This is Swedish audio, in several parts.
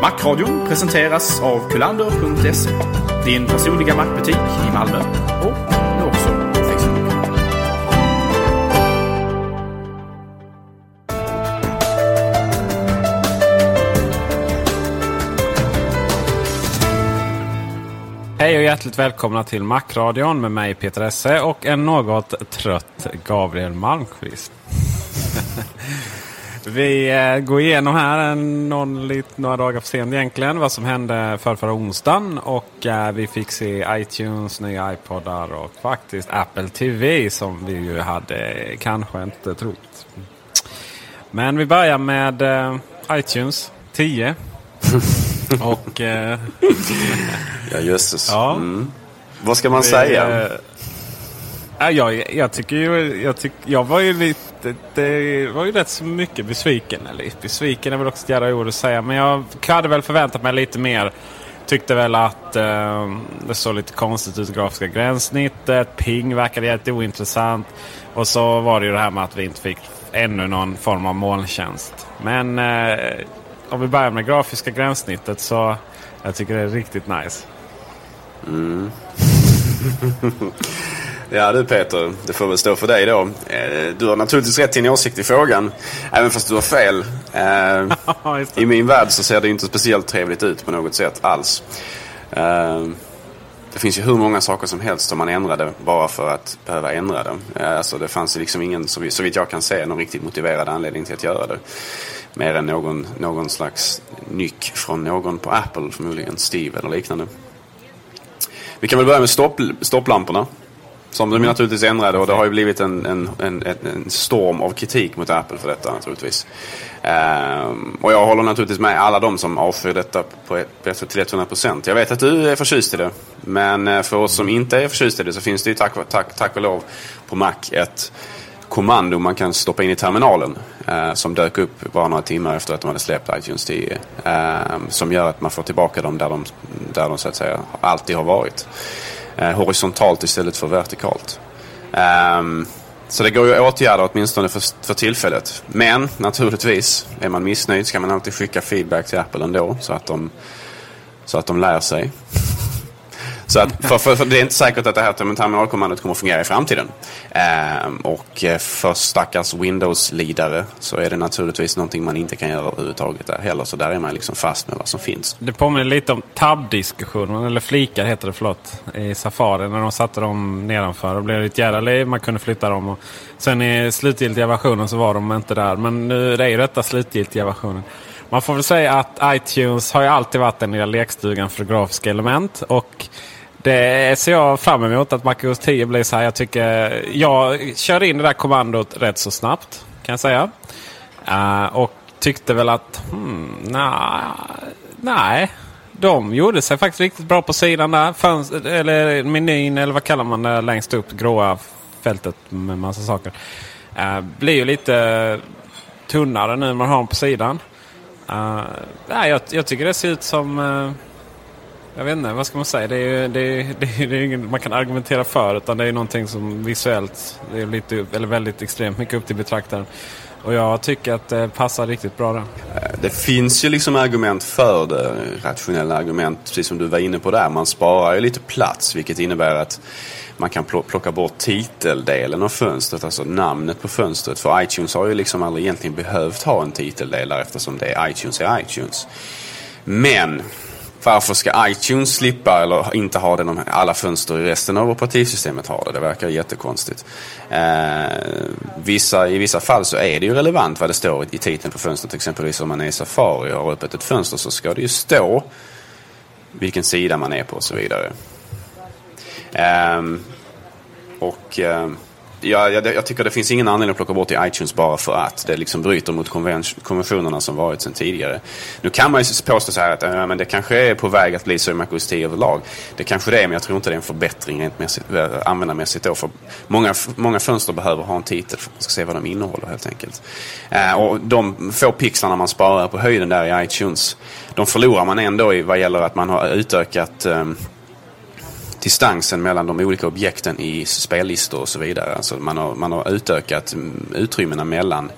Macradion presenteras av kulander.se. Din personliga mackbutik i Malmö och nu också på Facebook. Hej och hjärtligt välkomna till Macradion med mig Peter Esse och en något trött Gabriel Malmqvist. Vi eh, går igenom här någon, lit, några dagar för sent egentligen vad som hände för förra onsdagen. Och eh, vi fick se iTunes, nya iPodar och faktiskt Apple TV som vi ju hade kanske inte trott. Men vi börjar med eh, iTunes 10. och... Ja jösses. Ja. Mm. Vad ska man Det, säga? Ja, jag, jag tycker ju... Jag, tyck, jag var ju lite... Det var ju rätt så mycket besviken. Eller besviken är väl också ett jävla ord att säga. Men jag hade väl förväntat mig lite mer. Tyckte väl att eh, det såg lite konstigt ut. Grafiska gränssnittet. Ping verkade jätteointressant. Och så var det ju det här med att vi inte fick ännu någon form av molntjänst. Men eh, om vi börjar med grafiska gränssnittet så jag tycker det är riktigt nice. Ja du Peter, det får väl stå för dig då. Eh, Du har naturligtvis rätt till en åsikt i frågan. Även fast du har fel. Eh. I min värld så ser det inte speciellt trevligt ut på något sätt alls. Eh, Det finns ju hur många saker som helst som man ändrade bara för att behöva ändra det. Alltså det fanns liksom ingen, så vitt jag kan se, någon riktigt motiverad anledning till att göra det. Mer än någon, någon slags nyck från någon på Apple, förmodligen Steve eller liknande. Vi kan väl börja med stopp, stopplamporna. Som de naturligtvis ändrade och det har ju blivit en, en, en, en- storm av kritik mot Apple för detta naturligtvis. Ehm, och jag håller naturligtvis med alla de som avskyr detta på på till 100%. Jag vet att du är förtjust i det. Men eh, för oss som inte är förtjusta i det så finns det ju tack, tack, tack och lov på Mac ett kommando man kan stoppa in i terminalen. eh, som dök upp bara några timmar efter att de hade släppt iTunes 10. eh, som gör att man får tillbaka dem där de, där de så att säga alltid har varit. Eh, horisontalt istället för vertikalt. Ehm, så det går ju att åtgärda åtminstone för, för tillfället. Men naturligtvis, är man missnöjd ska man alltid skicka feedback till Apple ändå. Så att de, så att de lär sig. Så att, för, för, för det är inte säkert att det här terminalkommandot kommer att fungera i framtiden. Ehm, och eh, för stackars Windows-lidare så är det naturligtvis någonting man inte kan göra överhuvudtaget där heller. Så där är man liksom fast med vad som finns. Det påminner lite om tab-diskussionen, eller flikar heter det, förlåt, i Safari. När de satte dem nedanför och blev ett jävla liv. Man kunde flytta dem. Och sen i slutgiltiga versionen så var de inte där. Men nu det är ju detta slutgiltiga versionen. Man får väl säga att iTunes har ju alltid varit den lilla lekstugan för grafiska element. Och det ser jag fram emot att MacOS 10 blir så här. Jag tycker jag kör in det där kommandot rätt så snabbt kan jag säga. Uh, och tyckte väl att... Hmm, nej, nej. De gjorde sig faktiskt riktigt bra på sidan där. Fönster, eller menyn, eller vad kallar man det längst upp? Gråa fältet med massa saker. Uh, blir ju lite tunnare nu när man har dem på sidan. Uh, nej, jag, jag, tycker det ser ut som... Jag vet inte, vad ska man säga? Det är, det är, det är, det är ingen man kan argumentera för. Utan det är någonting som visuellt, det är lite, eller väldigt extremt mycket upp till betraktaren. Och jag tycker att det passar riktigt bra där. Eh, det finns ju liksom argument för det. Rationella argument, precis som du var inne på där. Man sparar ju lite plats vilket innebär att man kan plocka bort titeldelen av fönstret, alltså namnet på fönstret. För iTunes har ju liksom aldrig egentligen behövt ha en titeldel där eftersom det är iTunes är iTunes. Men varför ska iTunes slippa eller inte ha det när alla fönster i resten av operativsystemet har det? Det verkar jättekonstigt. Eh, vissa, I vissa fall så är det ju relevant vad det står i titeln på fönstret. Exempelvis om man är i Safari och har öppet ett fönster så ska det ju stå vilken sida man är på och så vidare. Eh, och... Eh, ja, jag, jag, tycker det finns ingen anledning att plocka bort i iTunes bara för att det liksom bryter mot konventionerna som varit sedan tidigare. Nu kan man ju påstå så här att äh, men det kanske är på väg att bli så i MacOS 10 överlag. Det kanske det är, men jag tror inte det är en förbättring rent mässigt, eh, användarmässigt då. För många, många fönster behöver ha en titel för att man ska se vad de innehåller helt enkelt. Äh, och de få pixlarna man sparar på höjden där i iTunes, de förlorar man ändå i vad gäller att man har utökat ähm, distansen mellan de olika objekten i spellistor och så vidare. Alltså man, har, man har utökat utrymmena mellan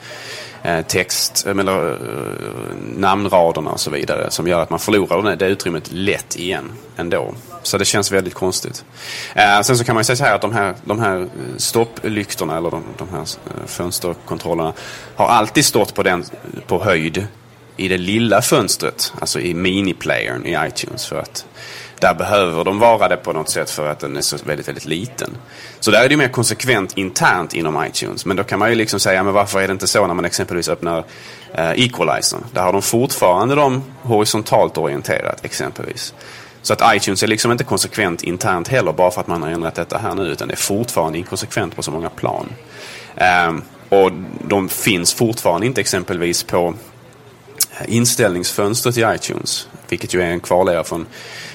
eh, text, eh, eller eh, namnraderna och så vidare som gör att man förlorar det utrymmet lätt igen ändå. Så det känns väldigt konstigt. Eh, sen så kan man ju säga så här att de här, de här stopplyktorna eller de, de här fönsterkontrollerna har alltid stått på, den, på höjd i det lilla fönstret, alltså i miniplayern i iTunes för att där behöver de vara det på något sätt för att den är så väldigt, väldigt liten. Så där är det mer konsekvent internt inom iTunes. Men då kan man ju liksom säga, men varför är det inte så när man exempelvis öppnar eh, Equalizern? Där har de fortfarande dem horisontalt orienterat exempelvis. Så att iTunes är liksom inte konsekvent internt heller bara för att man har ändrat detta här nu. Utan det är fortfarande inkonsekvent på så många plan. Eh, och de finns fortfarande inte exempelvis på eh, inställningsfönstret i iTunes. Vilket ju är en kvarleva från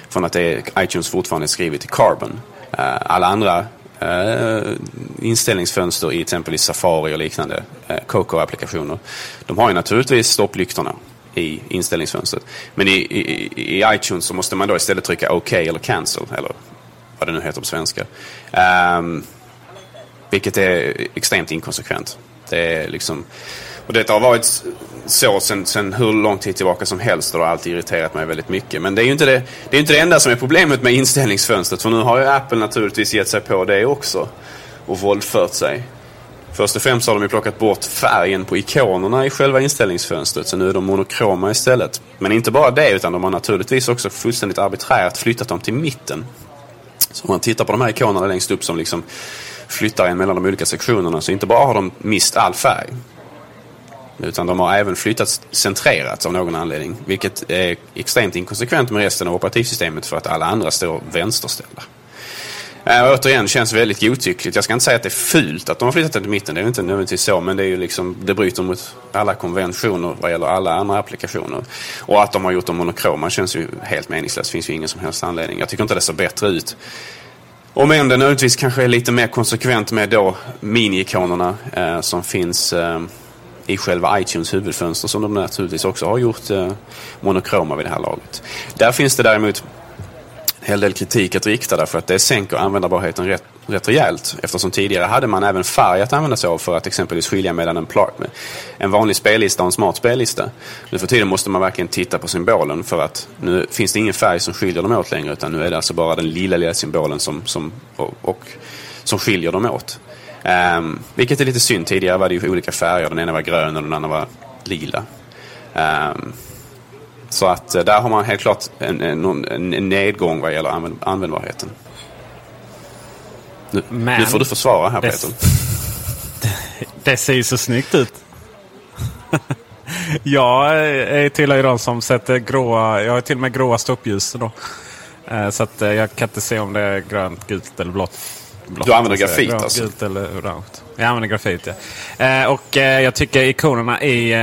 från att det är iTunes fortfarande är skrivet i Carbon. Eh, alla andra uh, inställningsfönster i exempelvis Safari och liknande uh, Coco-applikationer. De har ju naturligtvis stopplyktorna i inställningsfönstret. Men i, i, i, iTunes så måste man då istället trycka OK eller Cancel eller vad det nu heter på svenska. Um, vilket är extremt inkonsekvent. Det är liksom och detta har varit så sen, sen hur lång tid tillbaka som helst och det har alltid irriterat mig väldigt mycket. Men det är ju inte det, det, är inte det enda som är problemet med inställningsfönstret. För nu har ju Apple naturligtvis gett sig på det också. Och våldfört sig. Först och främst har de ju plockat bort färgen på ikonerna i själva inställningsfönstret. Så nu är de monokroma istället. Men inte bara det utan de har naturligtvis också fullständigt arbiträrt flyttat dem till mitten. Så om man tittar på de här ikonerna längst upp som liksom flyttar en mellan de olika sektionerna så inte bara har de mist all färg. Utan de har även flyttats centrerat av någon anledning. Vilket är extremt inkonsekvent med resten av operativsystemet för att alla andra står vänsterställda. Äh, återigen känns väldigt godtyckligt. Jag ska inte säga att det är fult att de har flyttat den till mitten. Det är inte nödvändigtvis så. Men det, är ju liksom, det bryter mot alla konventioner vad gäller alla andra applikationer. Och att de har gjort dem monokroma känns ju helt meningslöst. Det finns ju ingen som helst anledning. Jag tycker inte det ser bättre ut. Om än det nödvändigtvis kanske är lite mer konsekvent med då mini-ikonerna eh, som finns eh, i själva iTunes huvudfönster som de naturligtvis också har gjort eh, monokroma vid det här laget. Där finns det däremot en hel del kritik att rikta därför att det sänker användbarheten rätt, rätt rejält. Eftersom tidigare hade man även färg att använda sig av för att exempelvis skilja mellan en, en vanlig spellista och en smart spellista. Nu för tiden måste man verkligen titta på symbolen för att nu finns det ingen färg som skiljer dem åt längre utan nu är det alltså bara den lilla, lilla symbolen som, som, och, och som skiljer dem åt. Um, vilket är lite synd. Tidigare var det ju olika färger. Den ena var grön och den andra var lila. Um, så att uh, där har man helt klart en, en, en nedgång vad gäller använd, användbarheten. Nu, Men, nu får du försvara här det, Peter. Det, ser ju så snyggt ut. jag är tillhör ju de som sätter gråa, jag har till och med gråa stoppljus. Då. Eh, så att eh, jag kan inte se om det är grönt, gult eller blått. Blått. Du använder grafit, grå, alltså? Gult eller orange. Jag använder grafit ja. Eh, och eh, jag tycker ikonerna i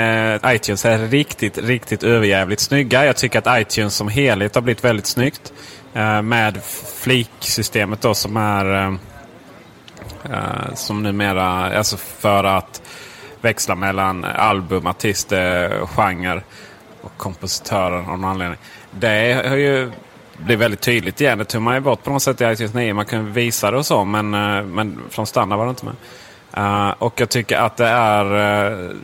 eh, iTunes är riktigt, riktigt överjävligt snygga. Jag tycker att iTunes som helhet har blivit väldigt snyggt. Eh, med fliksystemet då som är eh, eh, som numera, alltså för att växla mellan album, artist, genre och kompositörer av någon anledning. Det har ju blivit väldigt tydligt igen. Det tog man ju bort på något sätt i iTunes 9. Man kunde visa det och så men, eh, men från standard var det inte med. Eh, och jag tycker att det är eh,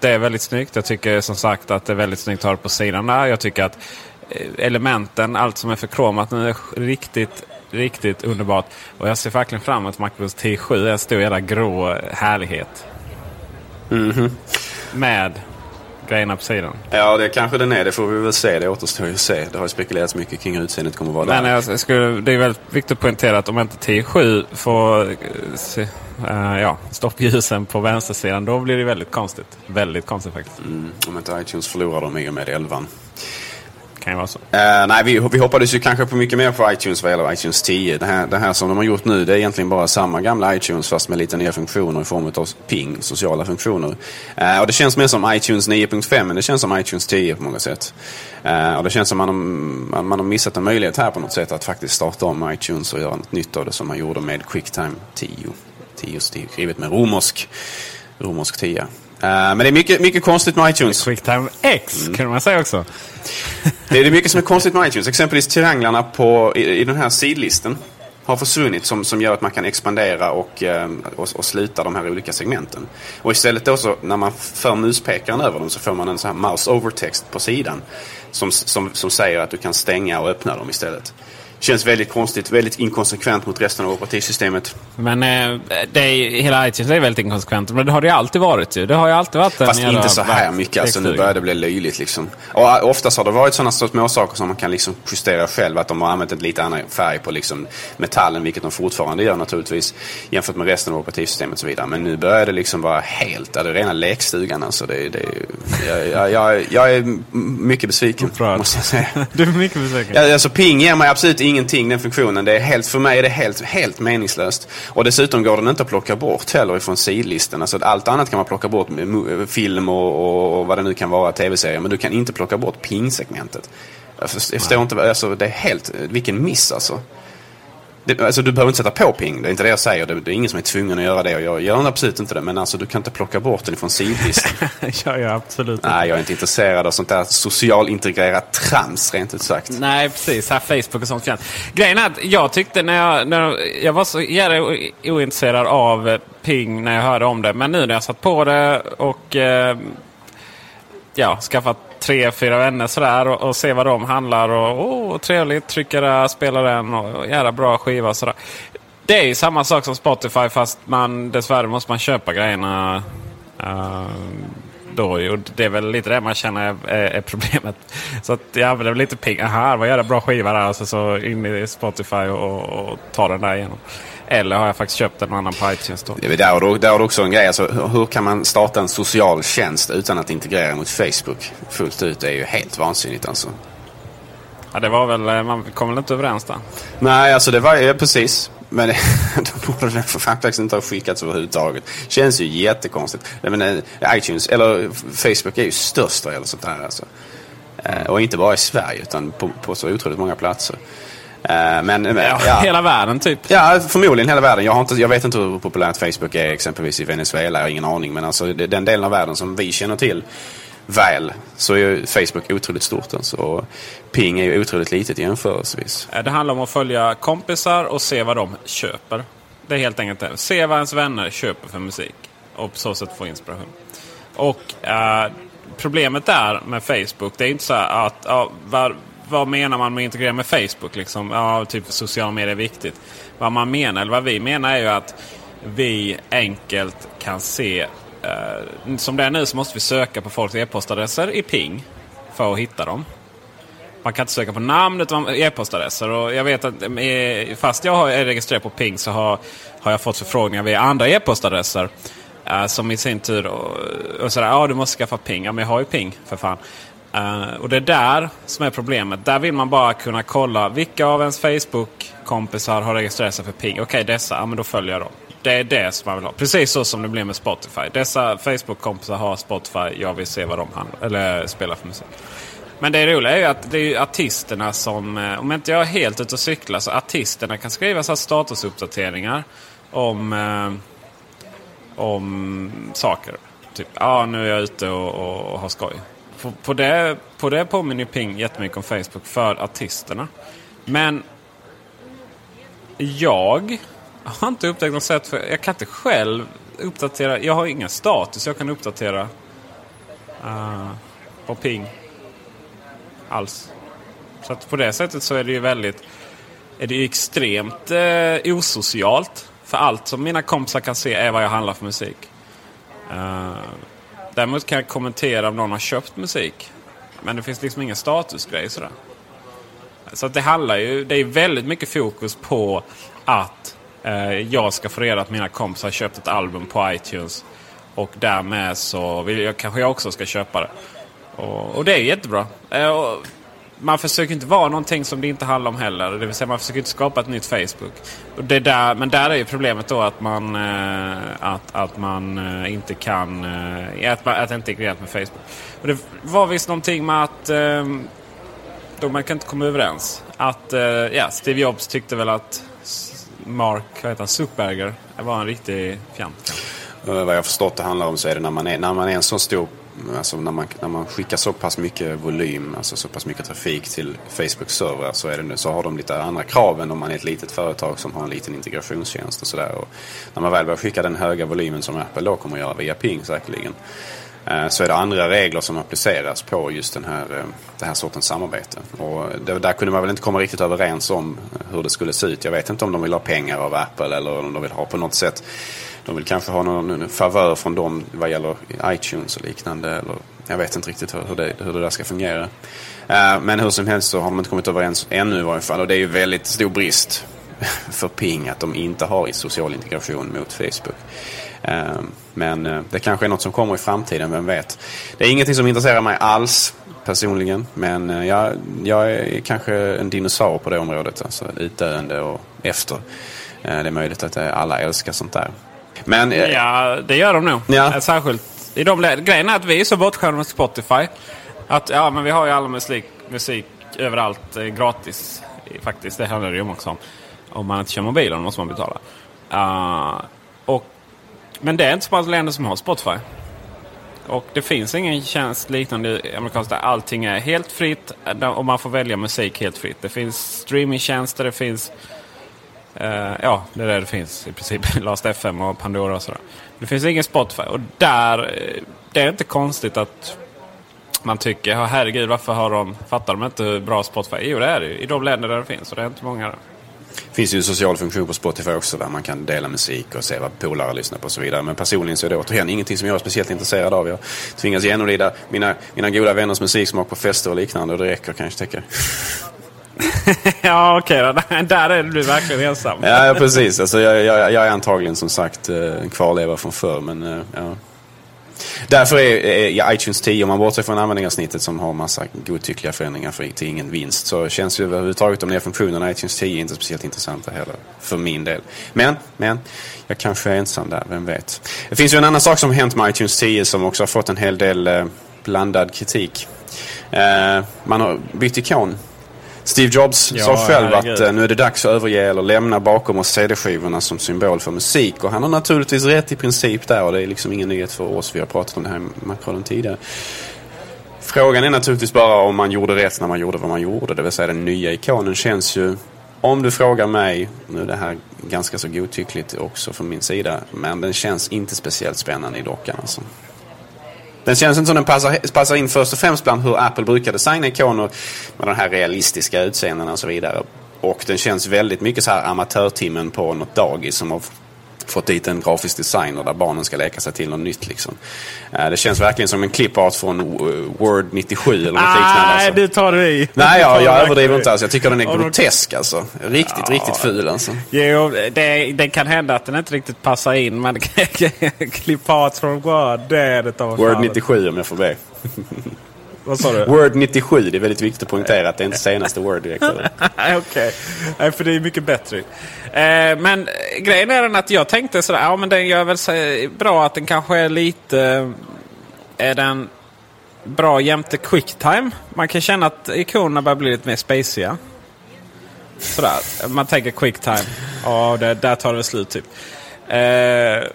det är väldigt snyggt. Jag tycker som sagt att det är väldigt snyggt att ha det på sidan där. Jag tycker att elementen, allt som är förkromat nu är riktigt, riktigt underbart. Och jag ser verkligen fram emot Macros T7. En stor jävla grå härlighet. Med grejerna på sidan. Ja, det kanske den är. Det får vi väl se. Det återstår ju att se. Det har ju spekulerats mycket kring hur utseendet kommer att vara Men där. jag skulle, det är väldigt viktigt att poängtera att om inte T7 får eh, ja, stoppljusen på vänstersidan då blir det väldigt konstigt. Väldigt konstigt faktiskt. Mm, om inte iTunes förlorar dem i och med 11. Kan ju vara så. Uh, nej, vi, vi hoppades ju kanske på mycket mer på iTunes vad gäller iTunes 10. Det här, det här som de har gjort nu det är egentligen bara samma gamla iTunes fast med lite nya funktioner i form av ping, sociala funktioner. Uh, och det känns mer som iTunes 9.5 men det känns som iTunes 10 på många sätt. Uh, och det känns som man har, man, man har missat en möjlighet här på något sätt att faktiskt starta om iTunes och göra något nytt av det som man gjorde med QuickTime 10. 10 skrivet med romersk, romersk 10. Eh, men det är mycket, mycket konstigt med iTunes. Quicktime X Mm. kunde man säga också. Det är mycket som är konstigt med iTunes. Exempelvis trianglarna på, i, i den här sidlisten har försvunnit som, som gör att man kan expandera och, eh, och, och sluta de här olika segmenten. Och istället då så när man för muspekaren över dem så får man en sån här mouse overtext på sidan som, som, som säger att du kan stänga och öppna dem istället. Känns väldigt konstigt, väldigt inkonsekvent mot resten av operativsystemet. Men eh, det är, hela iTunes är väldigt inkonsekvent. Men det har det ju alltid varit ju. Det har ju alltid varit Fast inte så här mycket. Alltså, nu börjar det bli löjligt. Liksom. Och äh, oftast har det varit sådana små saker som man kan liksom justera själv. Att de har använt en lite annan färg på liksom metallen, vilket de fortfarande gör naturligtvis. Jämfört med resten av operativsystemet och så vidare. Men nu börjar det liksom vara helt, det är rena lekstugan. Alltså. Det, det, jag, jag, jag, är mycket besviken, Upprörd. måste jag säga. Du är mycket besviken. Ja, alltså ping ger mig absolut ingenting, den funktionen. Det är helt, för mig är det helt, helt meningslöst. Och dessutom går den inte att plocka bort heller ifrån sidlistan. Alltså, allt annat kan man plocka bort, film och, och, vad det nu kan vara, tv-serier. Men du kan inte plocka bort ping-segmentet. Jag förstår, inte, alltså, det är helt, vilken miss alltså. Det, alltså du behöver inte sätta på ping, det är inte det jag säger. Det, det är ingen som är tvungen att göra det och jag gör absolut inte det. Men alltså du kan inte plocka bort den ifrån sidlistan. ja, ja, absolut. Nej, jag är inte intresserad av sånt där socialintegrerat trams rent ut sagt. Nej, precis. Här Facebook och sånt. Grejen är att jag tyckte när jag, när jag, jag var så jävla ointresserad av Ping när jag hörde om det. Men nu när jag satt på det och eh, ja, skaffat tre, fyra vänner sådär och, och se vad de handlar. Och oh, trevligt, trycka där, spela den och, och jävla bra skiva och sådär. Det är ju samma sak som Spotify fast man dessvärre måste man köpa grejerna Uh, då. Och det är väl lite det man känner är, är, problemet. Så att jag använder lite ping. Aha, vad jävla bra skiva där. Alltså, så in i Spotify och, och ta den där igenom. Eller har jag faktiskt köpt en annan på iTunes då. Det är där har du, där har du också en grej. Alltså, hur, hur kan man starta en social tjänst utan att integrera mot Facebook fullt ut? Det är ju helt vansinnigt alltså. Ja, det var väl, eh, man kom väl inte överens där. Nej, alltså det var ja, precis. Men då borde för fan faktiskt inte ha skickats överhuvudtaget. Känns ju jättekonstigt. Jag menar, iTunes, eller Facebook är ju störst vad gäller sånt här alltså. Eh, Och inte bara i Sverige utan på, på så otroligt många platser. Eh, Men, men Ja, ja. Hela världen typ. Ja, förmodligen hela världen. Jag, har inte, jag vet inte hur populärt Facebook är exempelvis i Venezuela. Jag har ingen aning. Men alltså den delen av världen som vi känner till väl så är ju Facebook otroligt stort. Alltså. Och Ping är ju otroligt litet jämförelsevis. Eh, Det handlar om att följa kompisar och se vad de köper. Det är helt enkelt det. Se vad ens vänner köper för musik. Och på så sätt få inspiration. Och eh, problemet där med Facebook, det är inte så att ja, vad, vad menar man med att integrera med Facebook? Liksom? Ja, typ sociala medier är viktigt. Vad man menar, eller vad vi menar är ju att vi enkelt kan se eh, som det är nu så måste vi söka på folks e-postadresser i Ping för att hitta dem. Man kan inte söka på namn utan e-postadresser. Och jag vet att eh, fast jag är registrerad på Ping så har, har jag fått förfrågningar via andra e-postadresser. eh, som i sin tur och, och sådär, ja du måste skaffa Ping. Ja men jag har ju Ping för fan. Uh, och det är där som är problemet. Där vill man bara kunna kolla vilka av ens Facebook-kompisar har registrerat sig för ping. Okej, okay, dessa, ja men då följer jag dem. Det är det som man vill ha. Precis så som det blir med Spotify. Dessa Facebook-kompisar har Spotify. Jag vill se vad de handlar, eller spelar för musik. Men det roliga är ju att det är artisterna som, eh, om inte jag är helt ute och cyklar, så artisterna kan skriva så statusuppdateringar om, eh, om saker. Typ, ja ah, nu är jag ute och, och, och har skoj. På, på, det, på det påminner Ping jättemycket om Facebook för artisterna. Men jag har inte upptäckt något sätt för... Jag kan inte själv uppdatera. Jag har ingen status jag kan uppdatera uh, på Ping alls. Så att på det sättet så är det ju väldigt... Är det ju extremt eh, osocialt. För allt som mina kompisar kan se är vad jag handlar för musik. Uh, däremot kan jag kommentera om någon har köpt musik. Men det finns liksom ingen statusgrej sådär. Så att det handlar ju... Det är väldigt mycket fokus på att eh, jag ska få reda att mina kompisar har köpt ett album på iTunes. Och därmed så vill jag, kanske jag också ska köpa det. Och, och det är jättebra. Eh, man försöker inte vara någonting som det inte handlar om heller. Det vill säga man försöker inte skapa ett nytt Facebook. Det där, men där är ju problemet då att man, eh, att, att man eh, inte kan... Eh, att, att det inte är integrerat med Facebook. Och det var visst någonting med att eh, de man kan inte komma överens. Att eh, ja, Steve Jobs tyckte väl att Mark vad heter han, Zuckerberger var en riktig fjant. Eh, vad jag förstått det handlar om så är det när man är, när man är en så stor Alltså när man, när man skickar så pass mycket volym, alltså så pass mycket trafik till Facebooks servrar så, är det, så har de lite andra krav än om man är ett litet företag som har en liten integrationstjänst och sådär. När man väl börjar skicka den höga volymen som Apple då kommer att göra via Ping säkerligen. Eh, så är det andra regler som appliceras på just den här, eh, den här sortens samarbete. Och det, där kunde man väl inte komma riktigt överens om hur det skulle se ut. Jag vet inte om de vill ha pengar av Apple eller om de vill ha på något sätt de vill kanske ha någon favör från dem vad gäller iTunes och liknande. Eller, jag vet inte riktigt hur det, hur det där ska fungera. Uh, men hur som helst så har de inte kommit överens ännu i varje fall. Och det är ju väldigt stor brist för Ping att de inte har i social integration mot Facebook. Uh, men uh, det kanske är något som kommer i framtiden, vem vet. Det är ingenting som intresserar mig alls personligen. Men jag, jag är kanske en dinosaur på det området. Alltså utdöende och efter. Det är möjligt att alla älskar sånt där. Men, eh, ja, det gör de nog. Ja. Särskilt i de Grejen är att vi är så bortskämda med Spotify. Att ja, men vi har ju all musik, musik överallt eh, gratis. Faktiskt, det handlar det ju också om. Om man inte kör mobilen måste man betala. Uh, och, men det är inte så många länder som har Spotify. Och det finns ingen tjänst liknande i amerikansk där allting är helt fritt och man får välja musik helt fritt. Det finns streamingtjänster, det finns Uh, ja, det är det det finns i princip. Last FM och Pandora och sådär. Det finns ingen Spotify. Och där, eh, det är inte konstigt att man tycker, oh, herregud varför har de, fattar de inte hur bra Spotify är? Jo det är det ju. I de länder där det finns. Och det är inte många där. Det finns ju en social funktion på Spotify också där man kan dela musik och se vad polare lyssnar på och så vidare. Men personligen så är det återigen ingenting som jag är speciellt intresserad av. Jag tvingas genomlida mina, mina goda vänners musiksmak på fester och liknande och det räcker kan jag. ja, okej okay, Där är du verkligen ensam. ja, ja, precis. Alltså, jag, jag, jag, är antagligen som sagt eh, en kvarleva från förr. Men, eh, ja. Därför är, är iTunes 10, om man bortser från användarsnittet som har massa godtyckliga förändringar för, till ingen vinst, så känns ju överhuvudtaget de nya funktionerna i iTunes 10 inte speciellt intressanta heller. För min del. Men, men, jag kanske är ensam där, vem vet. Det finns ju en annan sak som har hänt med iTunes 10 som också har fått en hel del eh, blandad kritik. Eh, man har bytt ikon Steve Jobs ja, sa själv att uh, nu är det dags att överge eller lämna bakom oss CD-skivorna som symbol för musik. Och han har naturligtvis rätt i princip där och det är liksom ingen nyhet för oss. Vi har pratat om det här i Macron tidigare. Frågan är naturligtvis bara om man gjorde rätt när man gjorde vad man gjorde. Det vill säga den nya ikonen känns ju, om du frågar mig, nu är det här ganska så godtyckligt också från min sida, men den känns inte speciellt spännande i dockan alltså. Den känns inte som den passar, passar in först och främst bland hur Apple brukar designa ikoner med de här realistiska utseendena och så vidare. Och den känns väldigt mycket så här amatörtimmen på något dagis som har fått dit en grafisk designer där barnen ska leka sig till något nytt. Liksom. Eh, det känns verkligen som en clipart från Word 97 eller något ah, liknande. Nej, du tar det i. Nej, jag, jag överdriver inte alls. Jag tycker den är grotesk alltså. Riktigt, ja. riktigt ful alltså. Jo, det, det, kan hända att den inte riktigt passar in. Men clipart från Word, det är det Word 97 om jag får be. Vad sa du? Word 97, det är väldigt viktigt att poängtera att det är inte senaste Word direkt. Okej, Nej, för det är mycket bättre. Eh, men grejen är den att jag tänkte sådär, ja men den gör väl bra att den kanske är lite... Är den bra jämte quicktime? Man kan känna att ikonerna börjar bli lite mer spaciga. Sådär, man tänker quicktime. Ja, det, där tar det slut typ. Eh,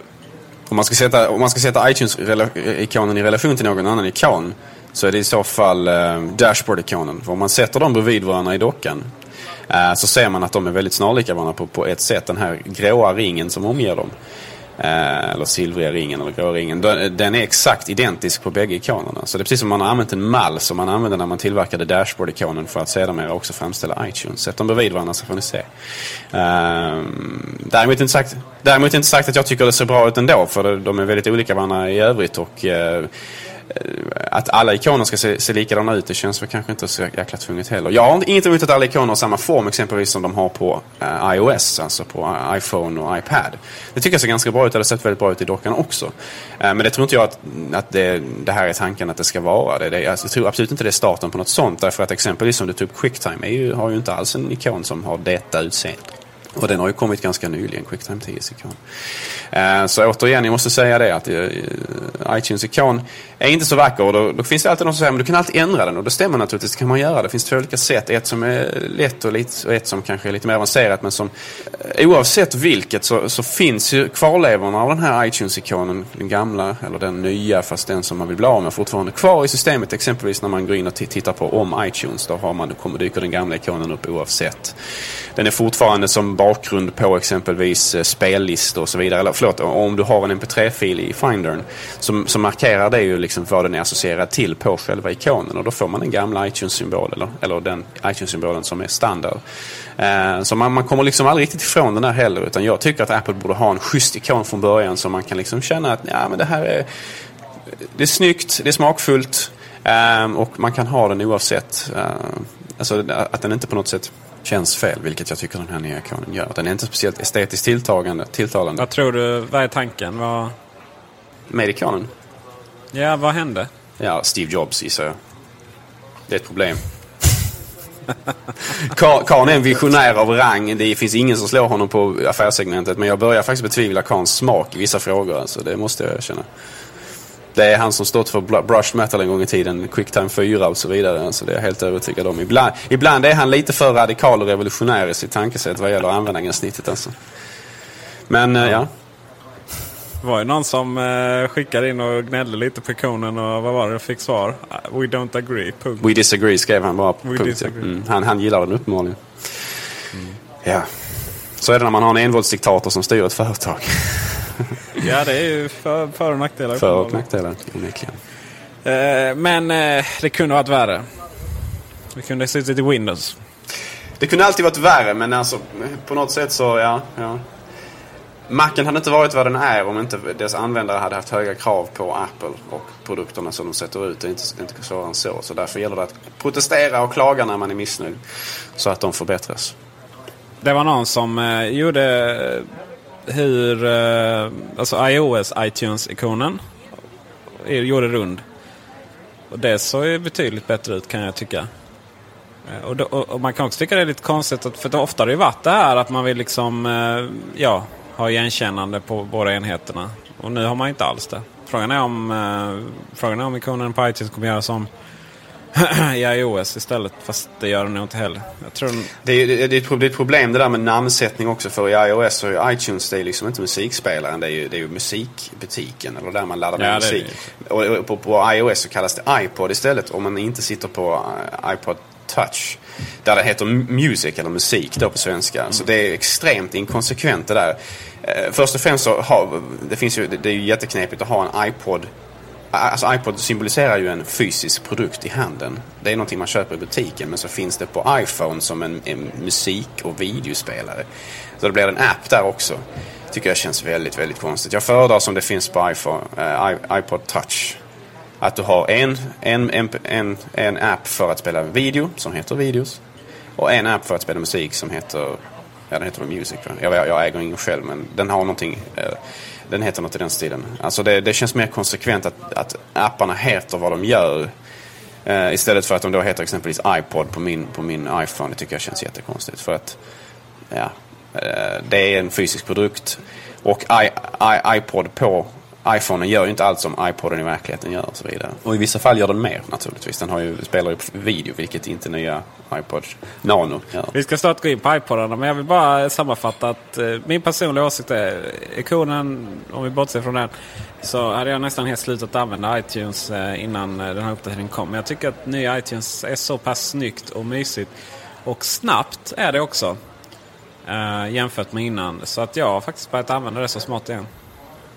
Om man ska sätta, om man ska sätta iTunes-ikonen i relation till någon annan ikon så är det i så fall eh, Dashboard-ikonen. För om man sätter dem bredvid varandra i dockan eh, så ser man att de är väldigt snarlika varandra på, på ett sätt. Den här gråa ringen som omger dem. Eh, eller silvriga ringen eller grå ringen. Den, den är exakt identisk på bägge ikonerna. Så det är precis som man har använt en mall som man använde när man tillverkade Dashboard-ikonen för att sedermera också framställa iTunes. Sätt dem bredvid varandra så får ni se. Eh, däremot, inte sagt, däremot inte sagt att jag tycker det ser bra ut ändå för de är väldigt olika varandra i övrigt. och eh, Eh, att alla ikoner ska se, se likadana ut, det känns väl kanske inte så jäkla tvunget heller. Jag har inget emot att alla ikoner har samma form, exempelvis som de har på uh, iOS, alltså på eh, iPhone och iPad. Det tycker jag ser ganska bra ut, det har sett väldigt bra ut i dockan också. Uh, men det tror inte jag att, att det, det, här är tanken att det ska vara. Det, det, alltså, jag tror absolut inte det är starten på något sånt, därför att exempelvis som du tog QuickTime är ju, har ju inte alls en ikon som har detta utseende. Och den har ju kommit ganska nyligen, QuickTime 10-ikon. Eh, så återigen, jag måste säga det att eh, eh, iTunes-ikon är inte så vacker. Och då, då finns det alltid någon som säger att du kan alltid ändra den. Och det stämmer naturligtvis, det kan man göra. Det finns två olika sätt. Ett som är lätt och, lite, och ett som kanske är lite mer avancerat. Men som oavsett vilket så, så finns ju kvarlevorna av den här iTunes-ikonen, den gamla eller den nya, fast den som man vill bli av med fortfarande kvar i systemet. Exempelvis när man går in och tittar på om iTunes. Då, har man, då kommer, dyker den gamla ikonen upp oavsett. Den är fortfarande som bakgrund på exempelvis eh, spellistor och så vidare. Eller förlåt, om du har en mp3-fil i Findern så, som markerar det ju liksom vad den är associerad till på själva ikonen. Och då får man den gamla iTunes-symbolen eller, eller den iTunes-symbolen som är standard. Eh, så man, man kommer liksom aldrig riktigt ifrån den där heller. Utan jag tycker att Apple borde ha en schysst ikon från början så man kan liksom känna att ja, men det här är, det är snyggt, det är smakfullt eh, och man kan ha den oavsett. Eh, alltså att den inte på något sätt känns fel, vilket jag tycker den här nya ikonen gör. Den är inte speciellt estetiskt tilltagande, tilltalande. Vad tror du, vad är tanken? Vad... Med ikonen? Ja, vad hände? Ja, Steve Jobs gissar jag. Det är ett problem. Karn är en visionär av rang. Det finns ingen som slår honom på affärssegmentet. Men jag börjar faktiskt betvivla Karns smak i vissa frågor. Alltså, det måste jag erkänna. Det är han som stått för brush metal en gång i tiden, Quicktime 4 och så vidare. Alltså det är jag helt övertygad om. Ibland, ibland är han lite för radikal och revolutionär i sitt tankesätt vad gäller användargränssnittet. Alltså. Men ja. ja. Det var ju någon som eh, skickade in och gnällde lite på ikonen och vad var det? Fick svar. We don't agree. Punkt. We disagree skrev han bara. We punkt. Mm. Han, han gillar den uppenbarligen. Mm. Ja. Så är det när man har en envåldsdiktator som styr ett företag. Ja, det är ju för, för och nackdelar. För och nackdelar, onekligen. Eh, men eh, det kunde varit värre. Det kunde ha suttit i Windows. Det kunde alltid varit värre, men alltså på något sätt så, ja. ja. Macen hade inte varit vad den är om inte dess användare hade haft höga krav på Apple och produkterna som de sätter ut. Det är inte, inte svårare än så. Så därför gäller det att protestera och klaga när man är missnöjd. Så att de förbättras. Det var någon som eh, gjorde hur eh, alltså iOS iTunes-ikonen gjorde rund. Och det såg ju betydligt bättre ut kan jag tycka. Eh, och, då, och, man kan också tycka det är lite konstigt, att, för ofta har det ju varit det här att man vill liksom, eh, ja, ha igenkännande på båda enheterna. Och nu har man inte alls det. Frågan är om, eh, frågan är om ikonen på iTunes kommer göra som i iOS istället. Fast det gör den nog inte heller. Jag tror den... det, är, det, är ett problem det där med namnsättning också. För i iOS och iTunes det är liksom inte musikspelaren. Det är ju, det är ju musikbutiken. Eller där man laddar ner ja, musik. Och, på, på, iOS så kallas det iPod istället. Om man inte sitter på uh, iPod Touch. Där det heter Music eller musik då på svenska. Mm. Så det är extremt inkonsekvent det där. Eh, först och främst så har, det finns ju, det är ju jätteknepigt att ha en iPod Alltså iPod symboliserar ju en fysisk produkt i handen. Det är någonting man köper i butiken men så finns det på iPhone som en, en musik och videospelare. Så det blir en app där också. Tycker jag känns väldigt, väldigt konstigt. Jag föredrar som det finns på iPhone, eh, iPod Touch. Att du har en, en, en, en, en app för att spela video som heter Videos. Och en app för att spela musik som heter, ja den heter Music. Jag, jag äger ingen själv men den har någonting. Eh, den heter något i den stilen. Alltså det, det känns mer konsekvent att, att apparna heter vad de gör. Eh, istället för att de då heter exempelvis iPod på min, på min iPhone. Det tycker jag känns jättekonstigt. För att ja, eh, det är en fysisk produkt. Och I, I, iPod på iPhonen gör ju inte allt som iPoden i verkligheten gör och så vidare. Och i vissa fall gör den mer naturligtvis. Den har ju, spelar ju video vilket inte nya iPod Nano gör. Vi ska snart gå in på iPodarna men jag vill bara sammanfatta att eh, min personliga åsikt är ikonen, om vi bortser från den, så hade jag nästan helt slutat använda iTunes eh, innan eh, den här uppdateringen kom. Men jag tycker att nya iTunes är så pass snyggt och mysigt. Och snabbt är det också. Eh, jämfört med innan. Så att jag har faktiskt börjat använda det så smart igen.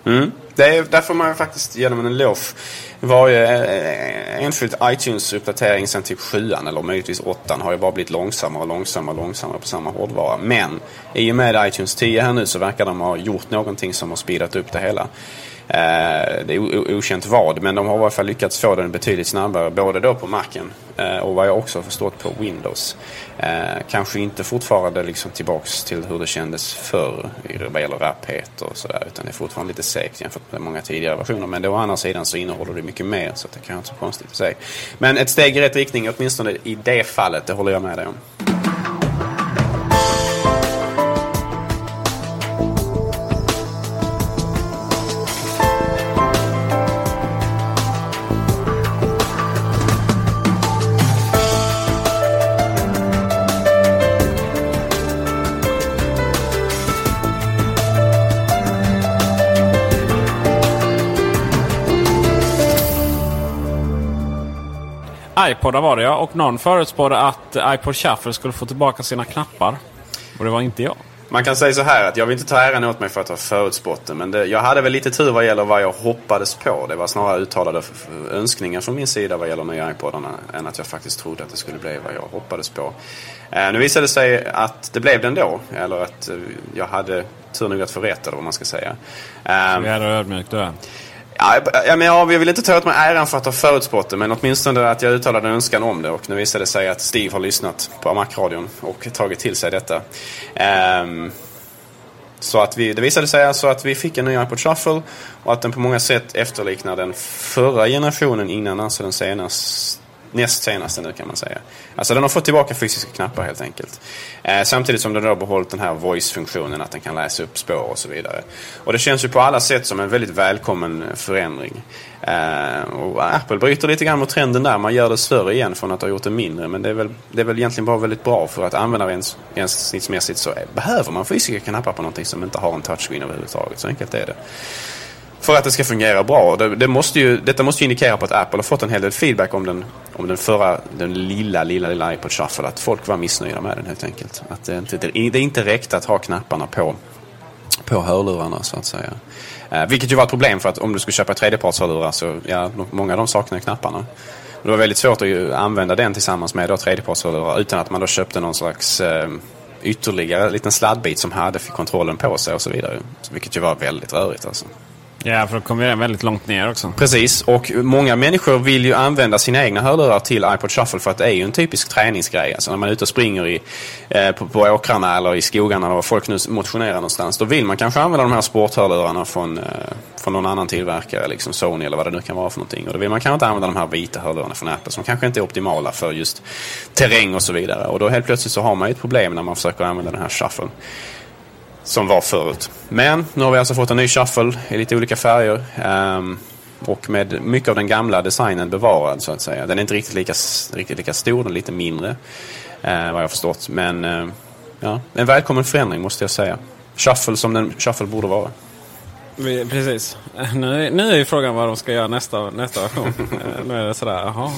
Mm. Det är, där får man faktiskt ge dem en eloge. Varje eh, enskild iTunes-uppdatering sen typ 7 eller möjligtvis 8 har ju bara blivit långsammare och långsammare och långsammare på samma hårdvara. Men i och med iTunes 10 här nu så verkar de ha gjort någonting som har speedat upp det hela. Eh, det är okänt vad, men de har i alla fall lyckats få den betydligt snabbare. Både då på Macen eh, och vad jag också har förstått på Windows. Eh, kanske inte fortfarande liksom tillbaks till hur det kändes förr vad gäller rapphet och sådär. Utan det är fortfarande lite segt jämfört med många tidigare versioner. Men å andra sidan så innehåller det mycket mer så det kan inte så konstigt att säga. Men ett steg i rätt riktning åtminstone i det fallet, det håller jag med dig om. iPodar var det ja. Och någon förutspådde att iPod Shuffle skulle få tillbaka sina knappar. Och det var inte jag. Man kan säga så här att jag vill inte ta äran åt mig för att ha förutspått det. Men det, jag hade väl lite tur vad gäller vad jag hoppades på. Det var snarare uttalade önskningar från min sida vad gäller nya iPodarna. Än att jag faktiskt trodde att det skulle bli vad jag hoppades på. Eh, nu visade det sig att det blev det ändå. Eller att eh, jag hade tur nog att få rätt eller vad man ska säga. Så jävla ödmjuk du är. Ja, men jag vill inte ta åt mig äran för att ha förutspått det, men åtminstone att jag uttalade en önskan om det. Och nu visade det sig att Steve har lyssnat på Mac-radion och tagit till sig detta. Um, så att vi, det visade sig alltså att vi fick en ny iPod Shuffle och att den på många sätt efterliknar den förra generationen innan, alltså den senaste näst senaste nu kan man säga. Alltså den har fått tillbaka fysiska knappar helt enkelt. Eh, samtidigt som den har behållit den här voice-funktionen, att den kan läsa upp spår och så vidare. Och det känns ju på alla sätt som en väldigt välkommen förändring. Eh, och Apple bryter lite grann mot trenden där, man gör det större igen från att ha gjort det mindre. Men det är väl, det är väl egentligen bara väldigt bra för att användargränssnittsmässigt så behöver man fysiska knappar på någonting som inte har en touchscreen överhuvudtaget. Så enkelt är det för att det ska fungera bra. Det, det, måste ju, detta måste ju indikera på att Apple har fått en hel del feedback om den, om den förra, den lilla, lilla, lilla iPod Shuffle. Att folk var missnöjda med den helt enkelt. Att det, inte, det, det inte räckte att ha knapparna på, på hörlurarna så att säga. Eh, vilket ju var ett problem för att om du skulle köpa tredjepartshörlurar så, ja, många av dem saknar knapparna. Men det var väldigt svårt att använda den tillsammans med tredjepartshörlurar utan att man då köpte någon slags eh, ytterligare liten sladdbit som hade kontrollen på sig och så vidare. Vilket ju var väldigt rörigt alltså. Ja, för då kommer den väldigt långt ner också. Precis, och många människor vill ju använda sina egna hörlurar till iPod Shuffle för att det är ju en typisk träningsgrej. Alltså när man är ute och springer i, eh, på, på åkrarna eller i skogarna eller var folk nu motionerar någonstans. Då vill man kanske använda de här sporthörlurarna från, eh, från någon annan tillverkare, liksom Sony eller vad det nu kan vara för någonting. Och då vill man kanske inte använda de här vita hörlurarna från Apple som kanske inte är optimala för just terräng och så vidare. Och då helt plötsligt så har man ju ett problem när man försöker använda den här Shuffle som var förut. Men nu har vi alltså fått en ny shuffle i lite olika färger. Um, och med mycket av den gamla designen bevarad så att säga. Den är inte riktigt lika, riktigt lika stor, den är lite mindre. Uh, vad jag förstått. Men uh, ja, en välkommen förändring måste jag säga. Shuffle som den shuffle borde vara. Precis. Nu, nu är ju frågan vad de ska göra nästa, nästa version. Eh, nu är det sådär, jaha.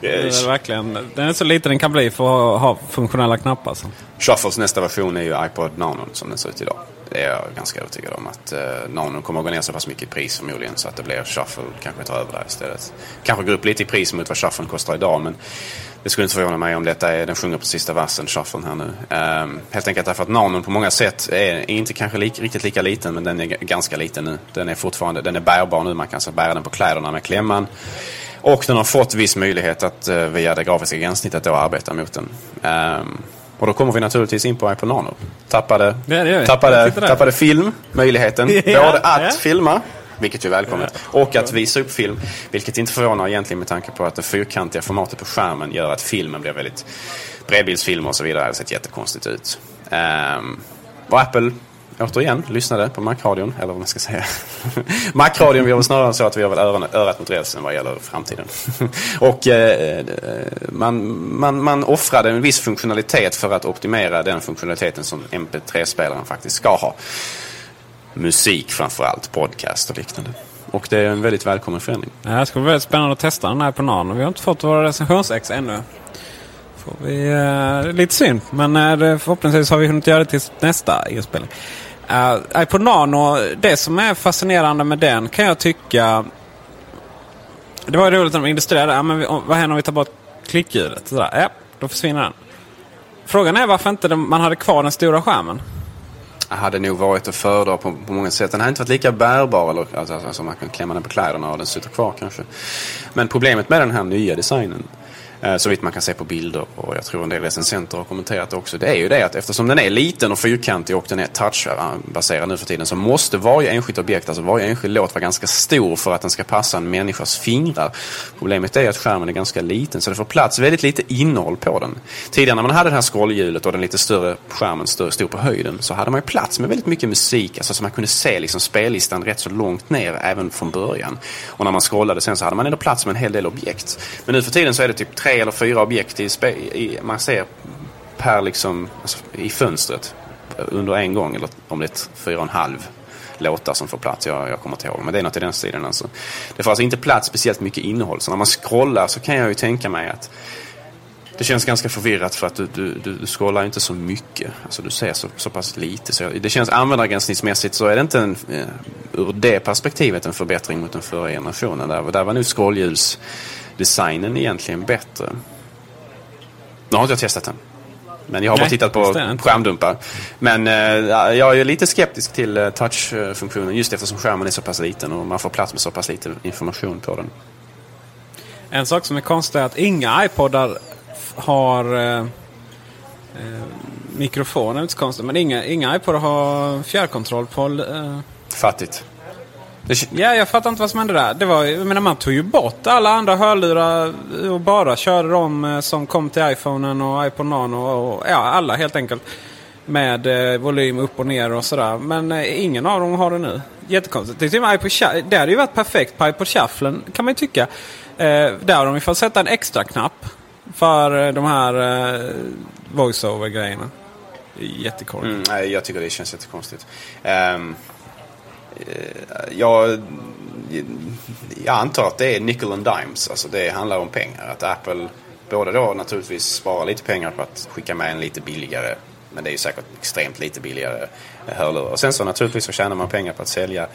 Ja, är verkligen, den är så liten den kan bli för att ha funktionella knappar. Så. Shuffles nästa version är ju iPod Nano som den ser ut idag. Det är jag ganska övertygad om att eh, Nano kommer att gå ner så pass mycket i pris förmodligen så att det blir Shuffle kanske tar över där istället. Kanske går upp lite i pris mot vad Shuffle kostar idag men det skulle inte förvåna mig om detta är, den sjunger på sista versen, Shufflen här nu. Um, helt enkelt därför att Nanon på många sätt är, är inte kanske lik, riktigt lika liten men den är ganska liten nu. Den är fortfarande, den är bärbar nu, man kan så bära den på kläderna med klämman. Och den har fått viss möjlighet att uh, via det grafiska gränssnittet då arbeta mot den. Um, och då kommer vi naturligtvis in på iPod Nano. Tappade, det det tappade, tappade film, möjligheten. ja, både att ja. filma Vilket är välkommet. Och att visa upp film, vilket inte förvånar egentligen med tanke på att det fyrkantiga formatet på skärmen gör att filmen blir väldigt bredbildsfilm och så vidare. Har sett jättekonstigt ut. Um, och Apple återigen lyssnade på Macradion. eller vad man ska säga. Macradion, vi har väl snarare så att vi har väl örat, mot rälsen vad gäller framtiden. och eh, eh, man, man, man offrade en viss funktionalitet för att optimera den funktionaliteten som MP3-spelaren faktiskt ska ha. Musik framförallt, podcast och liknande. Och det är en väldigt välkommen förändring. Det ska bli väldigt spännande att testa den här på Nano. Vi har inte fått våra recensionsex ännu. Får vi, eh, lite synd, men eh, förhoppningsvis har vi hunnit göra det till nästa inspelning. Eh, uh, iPod Nano, det som är fascinerande med den kan jag tycka... Det var roligt när de illustrerade. Ja, men vi, vad händer om vi tar bort klickljudet? Ja, då försvinner den. Frågan är varför inte man hade kvar den stora skärmen. Det hade nog varit att föredra på, på många sätt. Den hade inte varit lika bärbar. Eller, alltså, alltså, man kan klämma den på kläderna och den sitter kvar kanske. Men problemet med den här nya designen Eh, så vitt man kan se på bilder och jag tror en del recensenter har kommenterat det också. Det är ju det att eftersom den är liten och fyrkantig och den är touchbaserad nu för tiden så måste varje enskilt objekt, alltså varje enskild låt vara ganska stor för att den ska passa en människas fingrar. Problemet är att skärmen är ganska liten så det får plats väldigt lite innehåll på den. Tidigare när man hade det här scrollhjulet och den lite större skärmen stod på höjden så hade man ju plats med väldigt mycket musik, alltså så man kunde se liksom spellistan rätt så långt ner även från början. Och när man scrollade sen så hade man ändå plats med en hel del objekt. Men nu för tiden så är det typ tre eller fyra objekt i, i, man ser per liksom, alltså, i fönstret under en gång. Eller om det är fyra och en halv låtar som får plats. Jag, jag kommer inte ihåg. Men det är något i den stilen. Alltså. Det får alltså inte plats speciellt mycket innehåll. Så när man scrollar så kan jag ju tänka mig att det känns ganska förvirrat för att du, du, du, du scrollar inte så mycket. Alltså du ser så, så pass lite. Så det känns användargränssnittsmässigt så är det inte en, eh, ur det perspektivet en förbättring mot den förra generationen. Där, där var nu scrollhjuls designen egentligen bättre? Nu har inte jag testat den. Men jag har Nej, bara tittat på skärmdumpar. Men eh, jag är lite skeptisk till eh, touchfunktionen just eftersom skärmen är så pass liten och man får plats med så pass lite information på den. En sak som är konstig är att inga iPodar har eh, eh, mikrofoner. Inte så konstigt, men inga, inga iPodar har fjärrkontroll på... Eh... Fattigt. Ja, jag fattar inte vad som hände där. Det var, jag menar, man tog ju bort alla andra hörlurar och bara körde de eh, som kom till iPhonen och iPod Nano. Och, ja, alla helt enkelt. Med eh, volym upp och ner och sådär. Men eh, ingen av dem har det nu. Jättekonstigt. Det, är iPod, det hade ju varit perfekt på iPod Shufflen kan man ju tycka. Eh, där har de fått sätta en extra knapp för eh, de här eh, voice-over-grejerna. Jättekorkat. Mm, jag tycker det känns jättekonstigt. Um... Eh, jag, jag antar att det är nickel and dimes. Alltså det handlar om pengar. Att Apple både då naturligtvis sparar lite pengar på att skicka med en lite billigare men det är ju säkert extremt lite billigare eh, hörlurar. Och sen så naturligtvis så tjänar man pengar på att sälja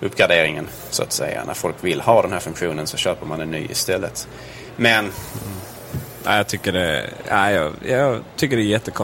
uppgraderingen så att säga. När folk vill ha den här funktionen så köper man en ny istället. Men... Mm. jag tycker det, ja, jag, jag tycker det är jättekonstigt.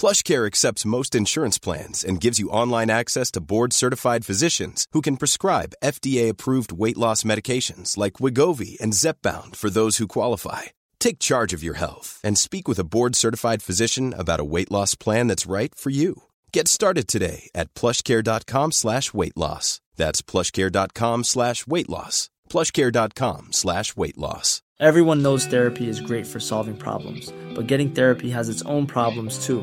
PlushCare accepts most insurance plans and gives you online access to board-certified physicians who can prescribe FDA-approved weight loss medications like Wigovi and Zepbound for those who qualify. Take charge of your health and speak with a board-certified physician about a weight loss plan that's right for you. Get started today at plushcare.com slash weight loss. That's plushcare.com slash weight loss. plushcare.com slash weight loss. Everyone knows therapy is great for solving problems, but getting therapy has its own problems too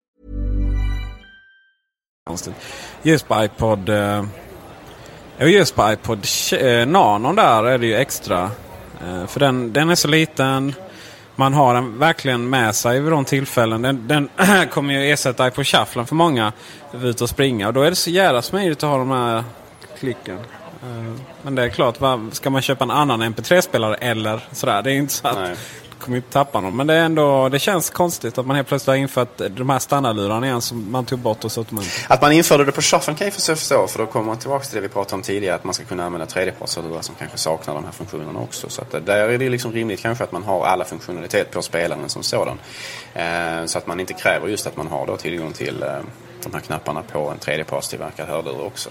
Just på iPod... Eh, just på iPod eh, Nano där är det ju extra. Eh, för den, den är så liten. Man har den verkligen med sig vid de tillfällen. Den, den kommer ju ersätta iPod Shufflen för många. Ut och springa. Och då är det så jävla smidigt att ha de här klicken. Eh, Men det är klart, ska man köpa en annan MP3-spelare eller sådär. Det är inte så att Nej kommer inte tappa någon. Men det, är ändå, det känns konstigt att man helt plötsligt har infört de här standardlurarna igen som man tog bort och sortimentet. Att man införde det på shufflen kan jag förstå, för då kommer man tillbaka till det vi pratade om tidigare, att man ska kunna använda tredjepartshörlurar som kanske saknar de här funktionerna också. Så att där är det liksom rimligt kanske att man har alla funktionalitet på spelaren som sådan. Eh, så att man inte kräver just att man har då tillgång till eh, de här knapparna på en tredjepartstillverkad hörlur också.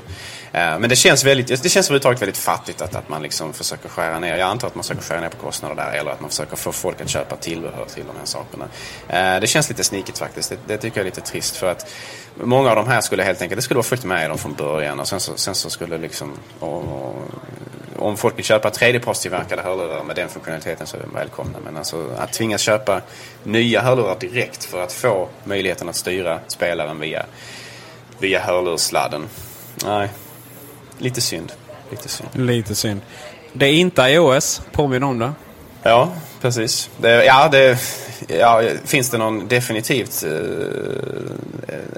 Eh, men det känns, väldigt, det känns överhuvudtaget väldigt fattigt att, att man liksom försöker skära ner. Jag antar att man försöker skära ner på kostnader där eller att man försöker få folk att köpa tillbehör till de här sakerna. Eh, det känns lite snikigt faktiskt. Det, det tycker jag är lite trist för att många av de här skulle helt enkelt, det skulle vara fullt med dem från början och sen så, sen så skulle liksom och, och, om folk vill köpa tredjepartstillverkade hörlurar med den funktionaliteten så är de välkomna. Men alltså att tvingas köpa nya hörlurar direkt för att få möjligheten att styra spelaren via, via hörlurssladden. Nej, lite synd. Lite synd. Lite synd. Det är inte iOS, påminn om det. Ja, precis. Det, ja, det, ja, finns det någon definitivt... Eh,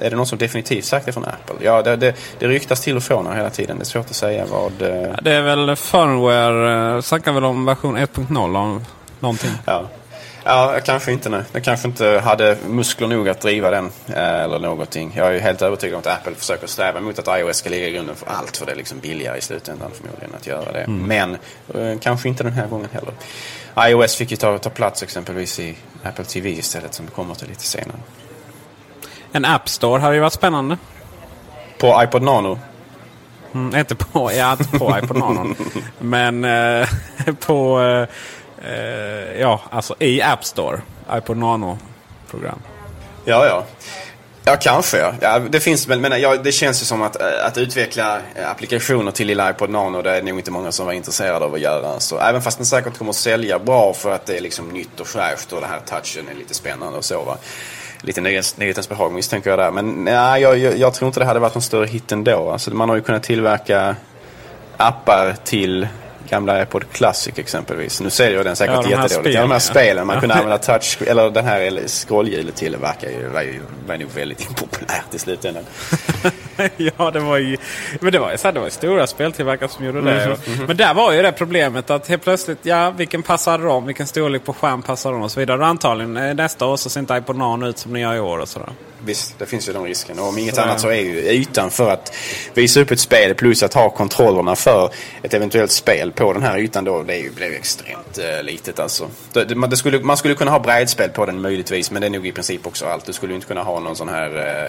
är det någon som definitivt sagt det från Apple? Ja, det, det, det ryktas till och från här hela tiden. Det är svårt att säga vad... Eh, Ja, Det är väl firmware, eh, snackar väl om version 1.0 om någonting. Ja. Ja, kanske inte nu. Jag kanske inte hade muskler nog att driva den eller någonting. Jag är ju helt övertygad om att Apple försöker sträva mot att iOS ska ligga i grunden för allt. För det är liksom billigare i slutändan förmodligen att göra det. Men eh, kanske inte den här gången heller. iOS fick ju ta, ta plats exempelvis i Apple TV istället som kommer till lite senare. En App Store hade ju varit spännande. På iPod Nano. Mm, inte på, ja, inte på iPod Nano. Men eh, på... Eh, eh, ja, alltså i App Store. iPod Nano-program. Ja, ja. Ja, kanske. Ja. Ja, det, finns, väl- men, ja, det känns ju som att, eh, att utveckla eh, applikationer till lilla iPod Nano, det är nog inte många som var intresserade av att göra. Så, även fast den säkert kommer att sälja bra för att det är liksom nytt och fräscht och den här touchen är lite spännande och så. Va? Lite nyhetens behag misstänker jag där. Men nej, jag, jag, jag tror inte det hade varit någon större hit ändå. Alltså, man har ju kunnat tillverka appar till gamla iPod Classic exempelvis. Nu säljer den säkert Ja, de jättedåligt. Ja, de här spelen, man kunde använda touch, eller den här scrollhjulet till verkar ju, var, ju, var nog väldigt impopulärt i slutändan. ja, det var ju, men det var ju så här, det var ju stora speltillverkare som gjorde det. Och- mhm. Men där var ju det problemet att helt plötsligt, ja vilken passade dem? Vilken storlek på skärm passade dem? Och så vidare. Och antagligen eh, nästa år så ser inte iPod Nano ut som den gör i år och sådär. Visst, det finns ju den risken. Och om inget annat så är ju ytan för att visa upp ett spel plus att ha kontrollerna för ett eventuellt spel på den här ytan då, det är ju, blev ju extremt eh, litet alltså. Det, det, man, det skulle, man skulle kunna ha brädspel på den möjligtvis, men det är nog i princip också allt. Du skulle inte kunna ha någon sån här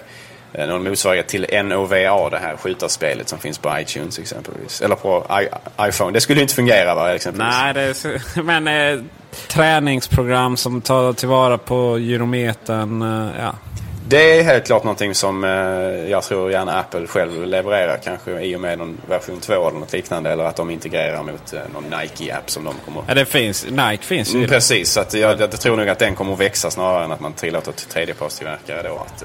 eh, någon motsvarighet till NOVA, det här skjutarspelet som finns på iTunes exempelvis. Eller på I, iPhone. Det skulle ju inte fungera va, exempelvis. Nej, det är, så- men eh, träningsprogram som tar tillvara på gyrometern. Eh, ja. Det är helt klart någonting som eh, jag tror gärna Apple själv levererar. Kanske i och med någon version 2 eller något liknande. Eller att de integrerar mot eh, någon Nike-app som de kommer... ja, det finns. Nike finns ju. Mm, precis, så jag, jag tror nog att den kommer att växa snarare än att man tillåter till tredjepartstillverkare då att...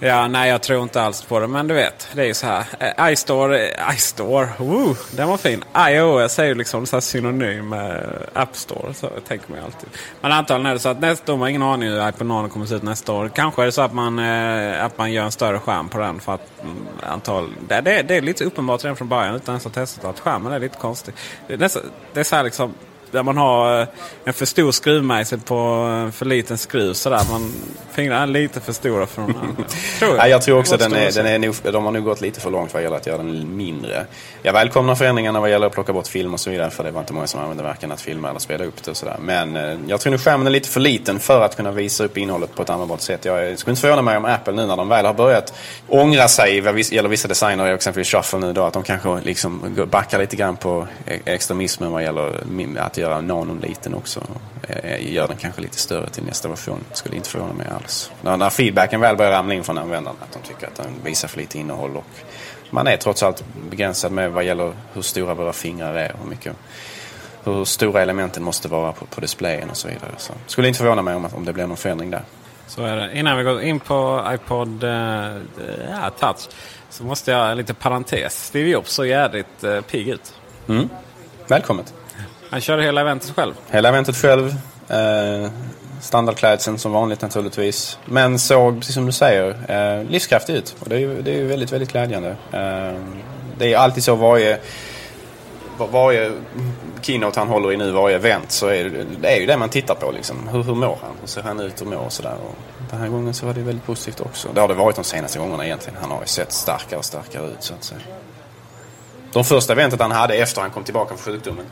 Ja, nej jag tror inte alls på det. Men du vet, det är ju så här. Eh, iStore, eh, iStore, woo, den var fin. iOS är ju liksom så här synonym med App Store. Så tänker man ju alltid. Men antagligen är det så att nästa år, man har ingen aning hur iPhone Nano kommer se ut nästa år. Kanske är det så att man, eh, att man gör en större skärm på den. För att mm, antal, det, det, det är lite uppenbart redan från början utan ens att ha testat att skärmen är lite konstig. Det är, det är så här liksom där man har eh, en för stor skruvmejsel på en för liten skruv. Sådär. Man, fingrarna är lite för stora för de här. Tror jag. Ja, jag tror också att den är, den är nog, de har nog gått lite för långt vad gäller att göra den mindre. Jag välkomnar förändringarna vad gäller att plocka bort film och så vidare. För det var inte många som använde varken att filma eller spela upp det och sådär. Men eh, jag tror nog skärmen är lite för liten för att kunna visa upp innehållet på ett användbart sätt. Jag skulle inte förvåna mig om Apple nu när de väl har börjat ångra sig vad gäller vissa designer, exempelvis Shuffle nu då, att de kanske liksom backar lite grann på e- extremismen vad gäller att göra nanon liten också. Eh, gör den kanske lite större till nästa version. Skulle inte förvåna mig alls. När, när feedbacken väl börjar ramla in från användarna, att de tycker att den visar för lite innehåll. Och man är trots allt begränsad med vad gäller hur stora våra fingrar är och hur mycket hur stora elementen måste vara på, på displayen och så vidare. Så skulle inte förvåna mig om, om det blir någon förändring där. Så är det. Innan vi går in på iPod uh, ja, Touch så måste jag, lite parentes. Steve Jobs såg jävligt uh, pigg ut. Mm. Välkommet. Han körde hela eventet själv. Hela eventet själv. Eh, standardklädseln som vanligt naturligtvis. Men såg, precis som du säger, eh, livskraftig ut. Och det är ju, det är väldigt, väldigt glädjande. Eh, det är alltid så varje varje keynote han håller i nu, varje event, så är det, det är ju det man tittar på. Liksom. Hur, hur mår han? Hur ser han ut och mår och sådär. Och den här gången så var det väldigt positivt också. Det har det varit de senaste gångerna egentligen. Han har ju sett starkare och starkare ut så att säga. De första eventet han hade efter han kom tillbaka från sjukdomen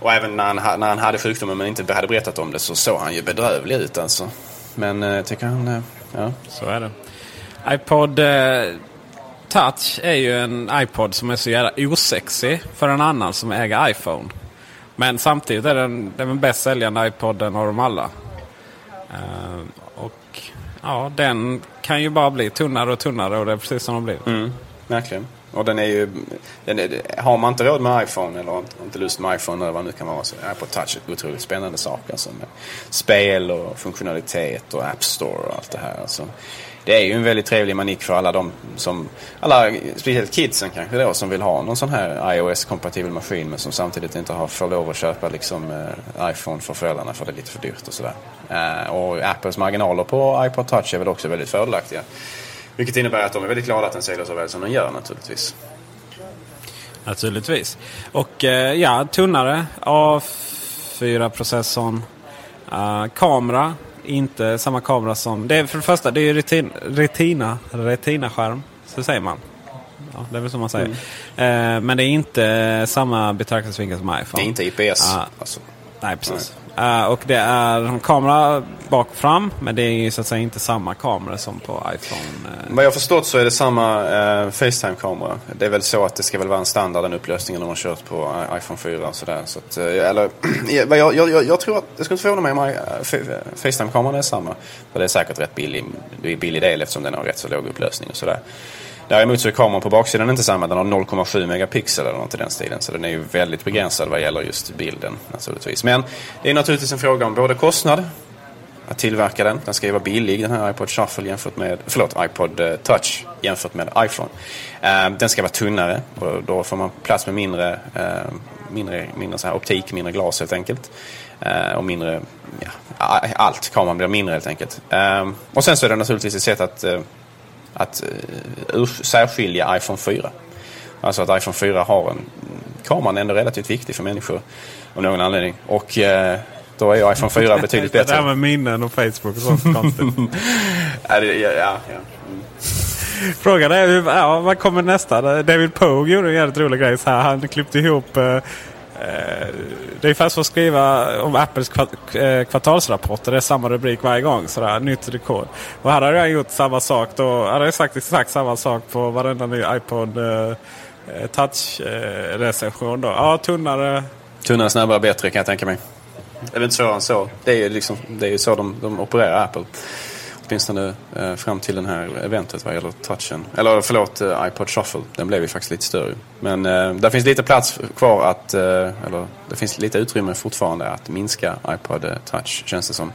och även när han, när han hade sjukdomen men inte hade berättat om det så såg han ju bedrövlig ut alltså. Men jag eh, tycker han, eh, ja. Så är det. iPod eh, Touch är ju en iPod som är så jävla osexig för en annan som äger iPhone. Men samtidigt är den den bäst säljande iPoden av dem alla. Uh, och ja, den kan ju bara bli tunnare och tunnare och det är precis som de blir. Mm, verkligen. Och den är ju, den är, har man inte råd med iPhone eller inte lust med iPhone eller vad det nu kan vara så är iPod Touch ett otroligt spännande sak. Alltså med spel och funktionalitet och App Store och allt det här. Alltså det är ju en väldigt trevlig manik för alla de som, alla, speciellt kidsen kanske då, som vill ha någon sån här iOS-kompatibel maskin men som samtidigt inte har för lov att köpa liksom eh, iPhone för föräldrarna för det är lite för dyrt och sådär. Eh, och Apples marginaler på iPod Touch är väl också väldigt fördelaktiga. Vilket innebär att de är väldigt glada att den säljer så väl som den gör naturligtvis. Naturligtvis. Och eh, ja, tunnare A4-processorn. Uh, kamera inte samma kamera som... Det är för det första, det är retin, retina, retina-skärm. Så säger man. Ja, det är väl så man säger. Mm. Eh, men det är inte samma betraktelsevinkel som iPhone. Det är inte IPS. Ah, alltså. Nej, precis. Uh, och det är en kamera bak och fram. Men det är ju så att säga inte samma kamera som på iPhone. Eh. Vad jag har förstått så är det samma uh, Facetime-kamera. Det är väl så att det ska väl vara en standard den upplösningen de har kört på iPhone 4. Och sådär. Så att, eller, jag, jag, jag, jag tror att, jag skulle inte förvåna mig om Facetime-kameran är samma. För det är säkert rätt billig, billig del eftersom den har rätt så låg upplösning och sådär. Däremot så är kameran på baksidan inte samma. Den har 0,7 megapixel eller något i den stilen. Så den är ju väldigt begränsad vad gäller just bilden naturligtvis. Men det är naturligtvis en fråga om både kostnad att tillverka den. Den ska ju vara billig den här iPod Shuffle jämfört med, förlåt, iPod eh, Touch jämfört med iPhone. Eh, den ska vara tunnare och då får man plats med mindre, eh, mindre, mindre så här optik, mindre glas helt enkelt. Och mindre, ja, allt. Kameran blir mindre helt enkelt. och sen så är det naturligtvis ett sätt att att uh, särskilja iPhone 4. Alltså att iPhone 4 har en... Kameran är ändå relativt viktig för människor av någon anledning. Och uh, då är iPhone 4 betydligt bättre. det där med minnen och Facebook och sånt konstigt. ja, det, ja, ja. Mm. Frågan är ja, vad kommer nästa? David Pogue gjorde en jävligt rolig grej. Så här, han klippte ihop Eh, Eh, det är ungefär som att skriva om Apples eh, kvartalsrapporter. Det är samma rubrik varje gång. Sådär, nytt rekord. Och här har jag gjort samma sak. Då hade jag sagt exakt samma sak på varenda ny iPod eh, Touch-recension. ja, tunnare. Tunnare, snabbare, bättre kan jag tänka mig. Det är väl inte svårare än så. Det är ju liksom, det är så de, de opererar Apple åtminstone eh, fram till det här eventet vad gäller touchen. Eller förlåt, eh, iPod Shuffle. Den blev ju faktiskt lite större. Men eh, där finns lite plats kvar att, eh, eller det finns lite utrymme fortfarande att minska iPod-touch eh, känns det som.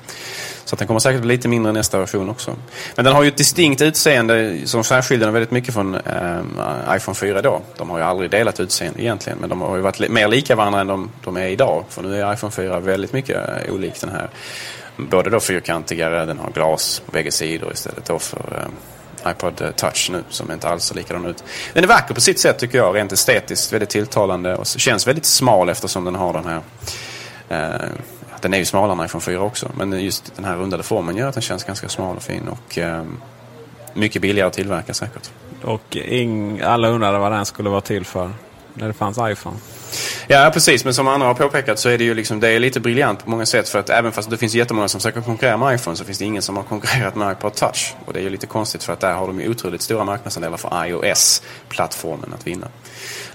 Så att den kommer säkert bli lite mindre nästa version också. Men den har ju ett distinkt utseende som särskiljer den väldigt mycket från eh, iPhone 4 då. De har ju aldrig delat utseende egentligen. Men de har ju varit mer lika varandra än de, de är idag. För nu är iPhone 4 väldigt mycket eh, olik den här både då fyrkantigare, den har glas på bägge sidor istället då för eh, iPod Touch nu som inte alls ser likadan ut. Den är vacker på sitt sätt tycker jag, rent estetiskt väldigt tilltalande och känns väldigt smal eftersom den har den här Eh, den är ju smalare än iPhone 4 också. Men just den här rundade formen gör att den känns ganska smal och fin. Och eh, mycket billigare att tillverka säkert. Och ing, alla undrade vad den skulle vara till för när det fanns iPhone. Ja, precis. Men som andra har påpekat så är det ju liksom, det är lite briljant på många sätt. För att även fast det finns jättemånga som försöker konkurrera med iPhone så finns det ingen som har konkurrerat med iPod Touch. Och det är ju lite konstigt för att där har de ju otroligt stora marknadsandelar för iOS-plattformen att vinna.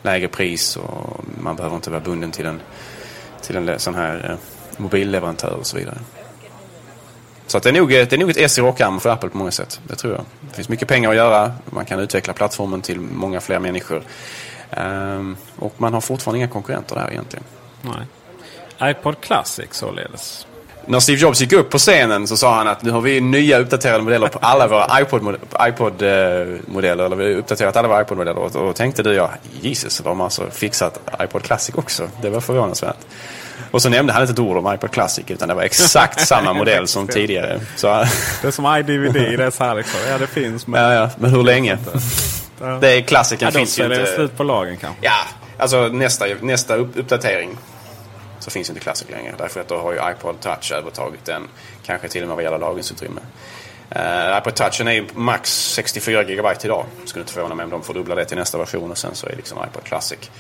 Lägre pris och man behöver inte vara bunden till en, till en sån här eh, mobilleverantör och så vidare. Så att det, är nog, det är nog ett S i rockärmen för Apple på många sätt. Det tror jag. Det finns mycket pengar att göra. Man kan utveckla plattformen till många fler människor. Um, och man har fortfarande inga konkurrenter där egentligen. Nej. iPod Classic således. När Steve Jobs gick upp på scenen så sa han att nu har vi nya uppdaterade modeller på alla våra iPod-modeller. iPod eller vi har uppdaterat alla våra iPod-modeller. Och då tänkte du, ja, Jesus, de har alltså fixat iPod Classic också. Det var förvånansvärt. Och så nämnde han inte ett ord om iPod Classic utan det var exakt samma modell som tidigare. Så... Det är som iDVD, det är så här liksom. Ja, det finns. Men, ja, ja. men hur länge? Det är klassiken ja, finns ju inte. Slut på lagen kanske. Ja, alltså nästa, nästa uppdatering så finns inte Classic längre. Därför att då har ju iPod Touch övertagit den. Kanske till och med vad gäller lagringsutrymme. Uh, iPod Touchen är ju max 64 GB idag. Skulle inte förvåna mig om de fördubblar det till nästa version och sen så är liksom iPod Classic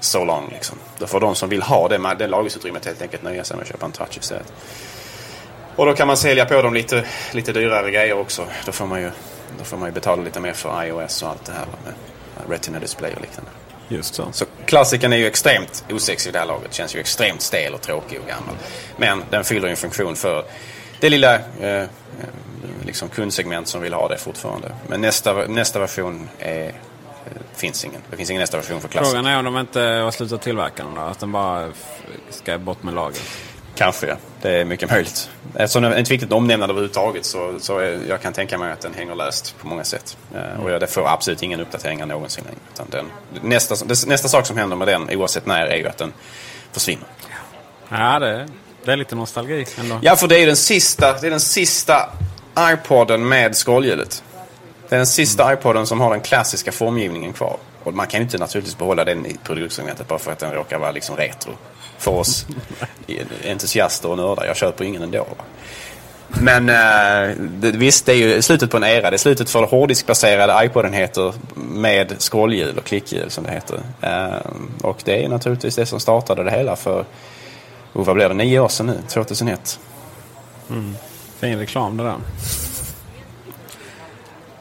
so long. Liksom. Då får de som vill ha det, det lagringsutrymmet helt enkelt nöja sig med att köpa en Touch istället. Och då kan man sälja på dem lite, lite dyrare grejer också. Då får man ju då får man ju betala lite mer för iOS och allt det här med Retina Display och liknande. Just så. Så klassikern är ju extremt osexig i det här laget. Känns ju extremt stel och tråkig och gammal. Men den fyller ju en funktion för det lilla eh, liksom kundsegment som vill ha det fortfarande. Men nästa, nästa version är, finns ingen. Det finns ingen nästa version för klassiker. Frågan är om de inte har slutat tillverka den då? Att den bara ska bort med lager? Kanske. Det är mycket möjligt. Eftersom det är ett viktigt omnämnande överhuvudtaget så, så är, jag kan tänka mig att den hänger löst på många sätt. Mm. Och det får absolut ingen uppdateringar någonsin längre. Utan den, nästa, nästa sak som händer med den, oavsett när, är ju att den försvinner. Ja, det, det är lite nostalgi ändå. Ja, för det är den sista, det är den sista iPoden med skrollhjulet. Det är den sista mm. iPoden som har den klassiska formgivningen kvar. Och man kan ju inte naturligtvis behålla den i produktsegmentet bara för att den råkar vara liksom retro för oss entusiaster och nördar. Jag köper ingen ändå. Va? Men eh, det, visst, det är ju slutet på en era. Det är slutet för hårddiskbaserade iPodenheter med scrollhjul och klickhjul som det heter. Eh, och det är naturligtvis det som startade det hela för, oh, vad blir det, nio år sedan nu? 2001. Mm. Fin reklam det där.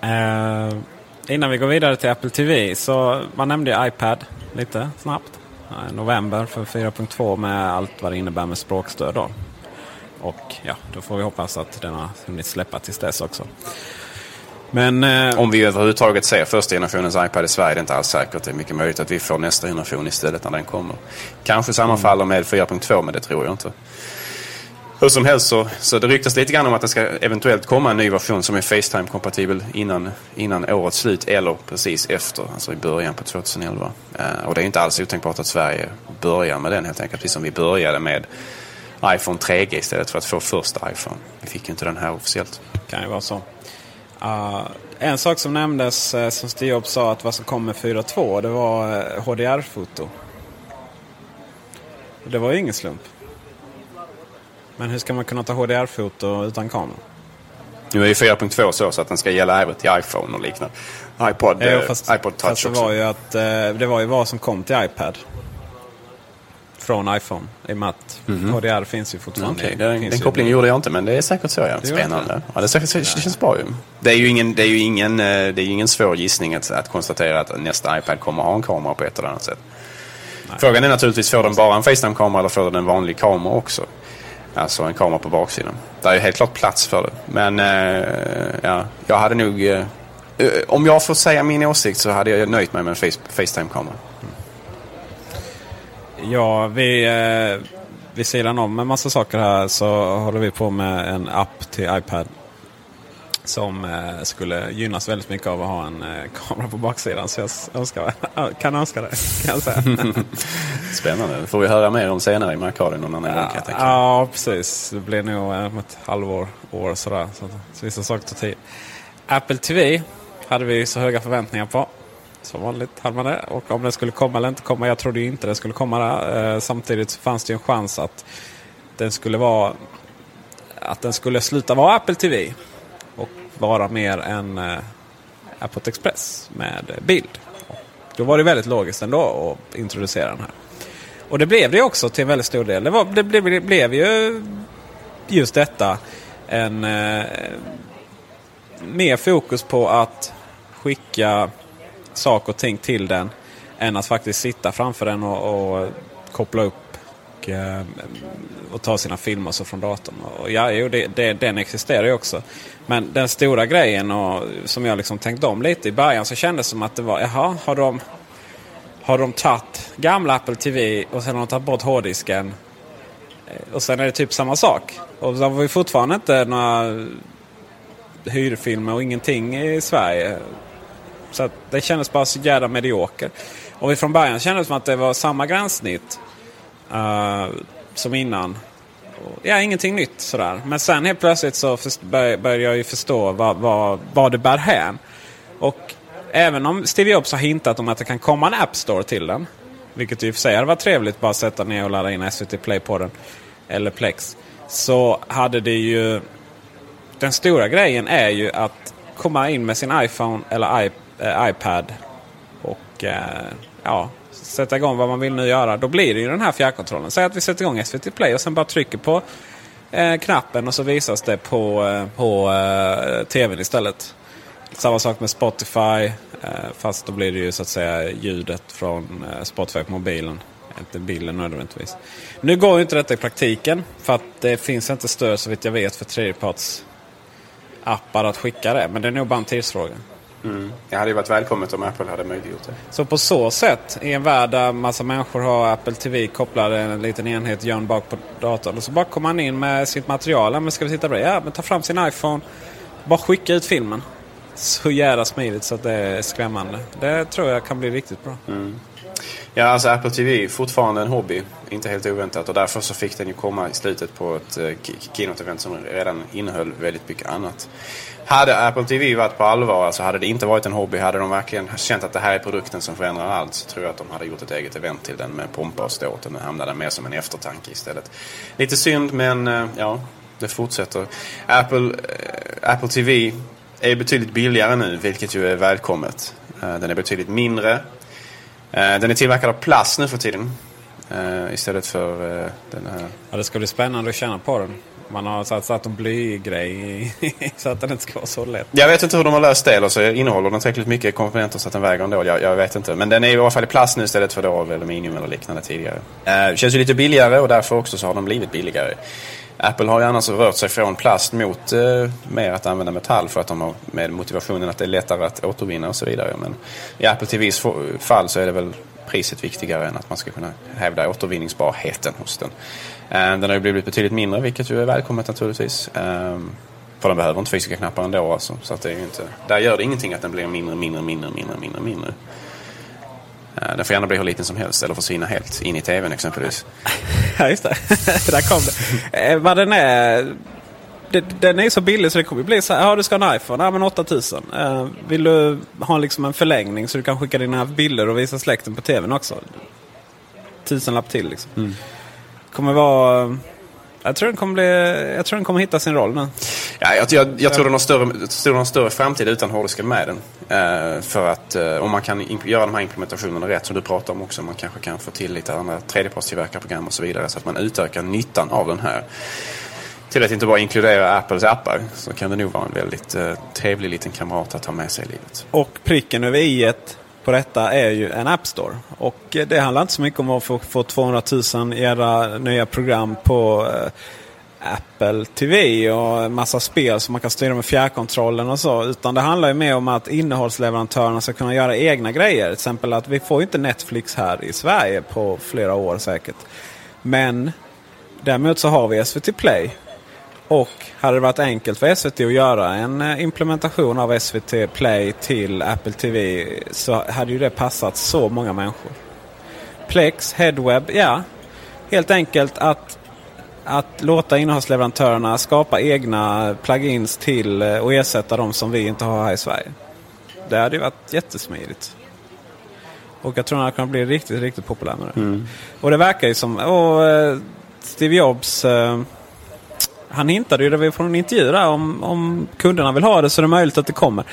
Eh, innan vi går vidare till Apple TV så man nämnde ju iPad lite snabbt november för 4.2 med allt vad det innebär med språkstöd. Då. Och ja, då får vi hoppas att den har hunnit släppa tills dess också. Men, eh, Om vi överhuvudtaget ser första generationens iPad i Sverige, det är inte alls säkert. Det är mycket möjligt att vi får nästa generation istället när den kommer. Kanske sammanfaller med 4.2, men det tror jag inte. Hur som helst så, så det ryktas lite grann om att det ska eventuellt komma en ny version som är Facetime-kompatibel innan, innan årets slut eller precis efter, alltså i början på 2011. Uh, eh, och det är inte alls otänkbart att Sverige börjar med den helt enkelt, precis som vi började med iPhone 3G istället för att få första iPhone. Vi fick ju inte den här officiellt. Det kan ju vara så. Uh, en sak som nämndes uh, som Steve Jobs sa att vad som kom med 4.2 det var HDR-foto. Det var ju ingen slump. Men hur ska man kunna ta HDR-foto utan kamera? Nu är ju 4.2 så, så att den ska gälla även till iPhone och liknande. iPod, fast, eh, iPod Touch fast det också. Var ju att, eh, det var ju vad som kom till iPad. Från iPhone. I och med att mm -hmm. HDR finns ju fortfarande. Okay. Den, den kopplingen gjorde jag inte men det är säkert så ja. Spännande. Ja, det, säkert, det känns bra ju. Det är ju ingen, det är ju ingen, eh, det är ingen svår gissning att, att konstatera att nästa iPad kommer att ha en kamera på ett eller annat sätt. Nej. Frågan är naturligtvis, får den bara en Facetime-kamera eller får den en vanlig kamera också? Alltså en kamera på baksidan. Det är ju helt klart plats för det. Men eh, ja, jag hade nog... Eh, eh, om jag får säga min åsikt så hade jag nöjt mig med en face, Facetime-kamera. Mm. Ja, vi... Eh, vid sidan om en massa saker här så håller vi på med en app till iPad. Som eh, skulle gynnas väldigt mycket av att ha en eh, kamera på baksidan. Så jag önskar, kan önska det. Kan jag säga. Spännande. Det får vi höra mer om senare i Markradion någon annan ja, gång Ja, precis. Det blir nog om ett halvår, år sådär. Så, så vissa saker tar tid. Apple TV hade vi så höga förväntningar på. Som vanligt hade man det. Och om det skulle komma eller inte komma. Jag trodde inte det skulle komma där. Eh, samtidigt fanns det en chans att den skulle vara att den skulle sluta vara Apple TV vara mer än eh, Applet Express med bild. Då var det väldigt logiskt ändå att introducera den här. Och det blev det också till en väldigt stor del. Det, var, det blev, det blev ju just detta. En eh, mer fokus på att skicka saker och ting till den. Än att faktiskt sitta framför den och, och koppla upp Eh, och, och ta sina filmer så från datorn. Och ja, jo, det, det, den existerar ju också. Men den stora grejen och, som jag liksom tänkte om lite i början så kändes det som att det var, jaha, har de, har de tagit gamla Apple TV och sen har de tagit bort hårddisken. Eh, och sen är det typ samma sak. Och så har vi fortfarande inte några hyrfilmer och ingenting i Sverige. Så att det kändes bara så jävla medioker. Och vi från början kändes det som att det var samma gränssnitt uh, som innan. Ja, ingenting nytt sådär. Men sen helt plötsligt så började jag ju förstå vad, vad, vad det bär hän. Och även om Steve Jobs har hintat om att det kan komma en App Store till den. Vilket i och för sig hade varit trevligt bara sätta ner och ladda in SVT Play på den. Eller Plex. Så hade det ju... Den stora grejen är ju att komma in med sin iPhone eller I, eh, iPad. Och eh, ja, sätta igång vad man vill nu göra. Då blir det ju den här fjärrkontrollen. Säg att vi sätter igång SVT Play och sen bara trycker på eh, knappen och så visas det på, eh, på eh, tvn istället. Samma sak med Spotify. Eh, fast då blir det ju så att säga ljudet från eh, Spotify på mobilen. Inte bilden nödvändigtvis. Nu går ju inte detta i praktiken. För att det finns inte stöd så vitt jag vet för tredjeparts appar att skicka det. Men det är nog bara en tidsfråga. Mm. Det hade ju varit välkommet om Apple hade möjliggjort det. Så på så sätt, i en värld där massa människor har Apple TV kopplad en liten enhet gömd bak på datorn. Och så bara kommer man in med sitt material. Ja, men ska vi sitta bredvid? Ja, men ta fram sin iPhone. Bara skicka ut filmen. Så jävla smidigt så att det är skrämmande. Det tror jag kan bli riktigt bra. Mm. Ja, alltså Apple TV är fortfarande en hobby. Inte helt oväntat. Och därför så fick den ju komma i slutet på ett uh, keynote-event som redan innehöll väldigt mycket annat. Hade Apple TV varit på allvar, alltså hade det inte varit en hobby, hade de verkligen känt att det här är produkten som förändrar allt så tror jag att de hade gjort ett eget event till den med pompa och ståt. Och nu hamnar den mer som en eftertanke istället. Lite synd men eh, ja, det fortsätter. Apple, eh, Apple TV är betydligt billigare nu, vilket ju är välkommet. Eh, den är betydligt mindre. Den är tillverkad av plast nu för tiden. Istället för den här... Ja, det ska bli spännande att känna på den. Man har satt, satt en blygrej så att den inte ska vara så lätt. Jag vet inte hur de har löst det. Eller så innehåller den tillräckligt mycket komponenter så att den väger ändå. Jag, jag vet inte. Men den är i alla fall i plast nu istället för då aluminium eller liknande tidigare. Eh, känns ju lite billigare och därför också så har de blivit billigare. Apple har ju annars rört sig från plast mot eh, mer att använda metall för att de har med motivationen att det är lättare att återvinna och så vidare. Men i Apple till viss fall så är det väl priset viktigare än att man ska kunna hävda återvinningsbarheten hos den. Eh, den har ju blivit betydligt mindre vilket ju är välkommet naturligtvis. Ehm, för den behöver inte fysiska knappar ändå alltså. Så att det är inte, där gör det ingenting att den blir mindre, mindre, mindre, mindre, mindre, mindre. Eh, den får gärna bli hur liten som helst eller försvinna helt in i tvn exempelvis. Ja, just det. Där kom det. Eh, vad den är... Den är så billig så det kommer bli så här. Ja, du ska ha en iPhone. Ja, men 8000. Vill du ha liksom en förlängning så du kan skicka dina bilder och visa släkten på tvn också? Tusenlapp till liksom. Mm kommer vara... Jag tror, den kommer bli, jag tror den kommer hitta sin roll nu. Ja, jag, jag, jag tror den har större, tror den har större framtid utan hårddisken med den. Uh, för att uh, om man kan göra de här implementationerna rätt som du pratar om också. Man kanske kan få till lite andra tredjepartstillverkarprogram och så vidare. Så att man utökar nyttan av den här. Till att inte bara inkludera Apples appar så kan det nog vara en väldigt uh, trevlig liten kamrat att ha med sig i livet. Och pricken över i på detta är ju en App Store. Och eh, det handlar inte så mycket om att få, få 200 000 era nya program på eh, Apple TV och massa spel som man kan styra med fjärrkontrollen och så. Utan det handlar ju mer om att innehållsleverantörerna ska kunna göra egna grejer. Till exempel att vi får inte Netflix här i Sverige på flera år säkert. Men däremot så har vi SVT Play och hade det varit enkelt för SVT att göra en eh, implementation av SVT Play till Apple TV så hade ju det passat så många människor. Plex, Headweb, ja. Helt enkelt att, att låta innehållsleverantörerna skapa egna plugins till eh, och ersätta de som vi inte har här i Sverige. Det hade ju varit jättesmidigt. Och jag tror att han kan bli riktigt, riktigt populär med det. Mm. Och det verkar ju som... Och, eh, Steve Jobs han hintade ju det från en intervju där om, om kunderna vill ha det så är det möjligt att det kommer.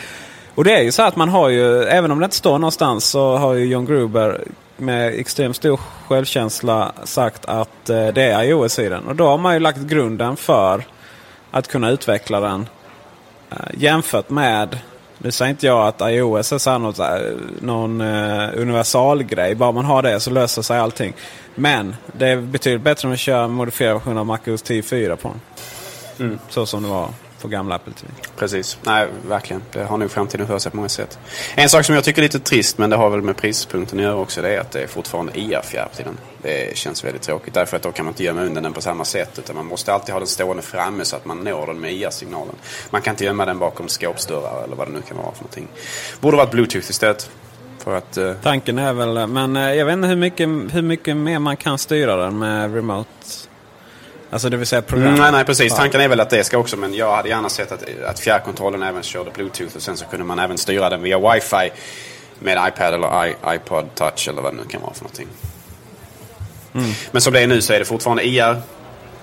Och det är ju så att man har ju, även om det inte står någonstans, så har ju John Gruber med extremt stor självkänsla sagt att eh, det är iOS i den. Och då har man ju lagt grunden för att kunna utveckla den eh, jämfört med nu säger inte jag att iOS är så något, eh, någon eh, universalgrej. Bara man har det så löser sig allting. Men det är betydligt bättre om att köra en modifierad version av MacOS 10.4 på den. Mm. Så som det var på gamla Apple TV. Precis. Nej, verkligen. Det har nog framtiden för sig på många sätt. En sak som jag tycker är lite trist, men det har väl med prispunkten att göra också, det är att det är fortfarande IR-fjärr till den. Det känns väldigt tråkigt, därför att då kan man inte gömma undan den på samma sätt. Utan man måste alltid ha den stående framme så att man når den med IR-signalen. Man kan inte gömma den bakom skåpsdörrar eller vad det nu kan vara för någonting. Borde varit Bluetooth istället. För att, uh... Tanken är väl, men uh, jag vet inte hur mycket, hur mycket mer man kan styra den med remote. Alltså det vill säga program. Mm, nej, nej, precis. Ja. Tanken är väl att det ska också. Men jag hade gärna sett att, att fjärrkontrollen även körde Bluetooth. Och sen så kunde man även styra den via wifi. Med iPad eller I, iPod touch eller vad det nu kan vara för någonting. Mm. Men som det är nu så är det fortfarande IR.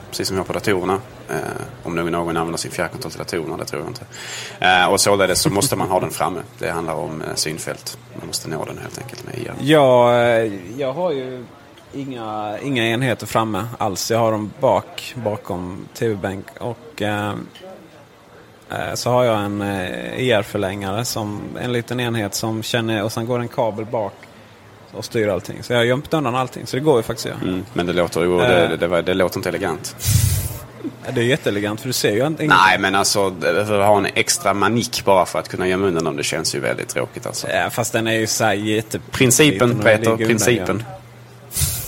Precis som vi har på datorerna. Eh, om nu någon använder sin fjärrkontroll till datorerna, det tror jag inte. Eh, och således så måste man ha den framme. Det handlar om eh, synfält. Man måste nå den helt enkelt med IR. Ja, jag har ju inga, inga enheter framme alls. Jag har dem bak, bakom tv-bänk. Och eh, så har jag en eh, ER-förlängare som en liten enhet som känner och sen går en kabel bak och styr allting. Så jag har gömt undan allting. Så det går ju faktiskt att göra. Mm, men det låter, ju, det, det, det, det låter inte elegant. Det är jätteelegant för du ser ju inte Nej men alltså att ha en extra manik bara för att kunna gömma undan dem det känns ju väldigt tråkigt alltså. Ja fast den är ju såhär jätte... Principen Peter, principen.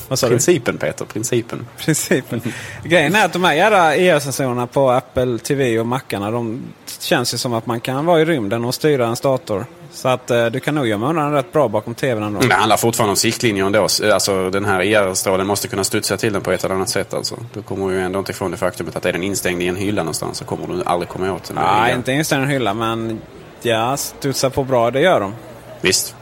Vad sa principen? Peter, principen. Principen. Grejen är att de här jävla ER-sensorerna på Apple TV och Macarna de känns ju som att man kan vara i rymden och styra en dator. Så att eh, du kan nog gömma undan rätt bra bakom TVn ändå. Det handlar fortfarande om siktlinjer ändå. Alltså den här ER-strålen måste kunna studsa till den på ett eller annat sätt. Alltså. Du kommer ju ändå inte ifrån det faktumet att är den instängd i en hylla någonstans så kommer du aldrig komma åt den. Nej, inte instängd i en hylla men ja, studsa på bra det gör de. Visst.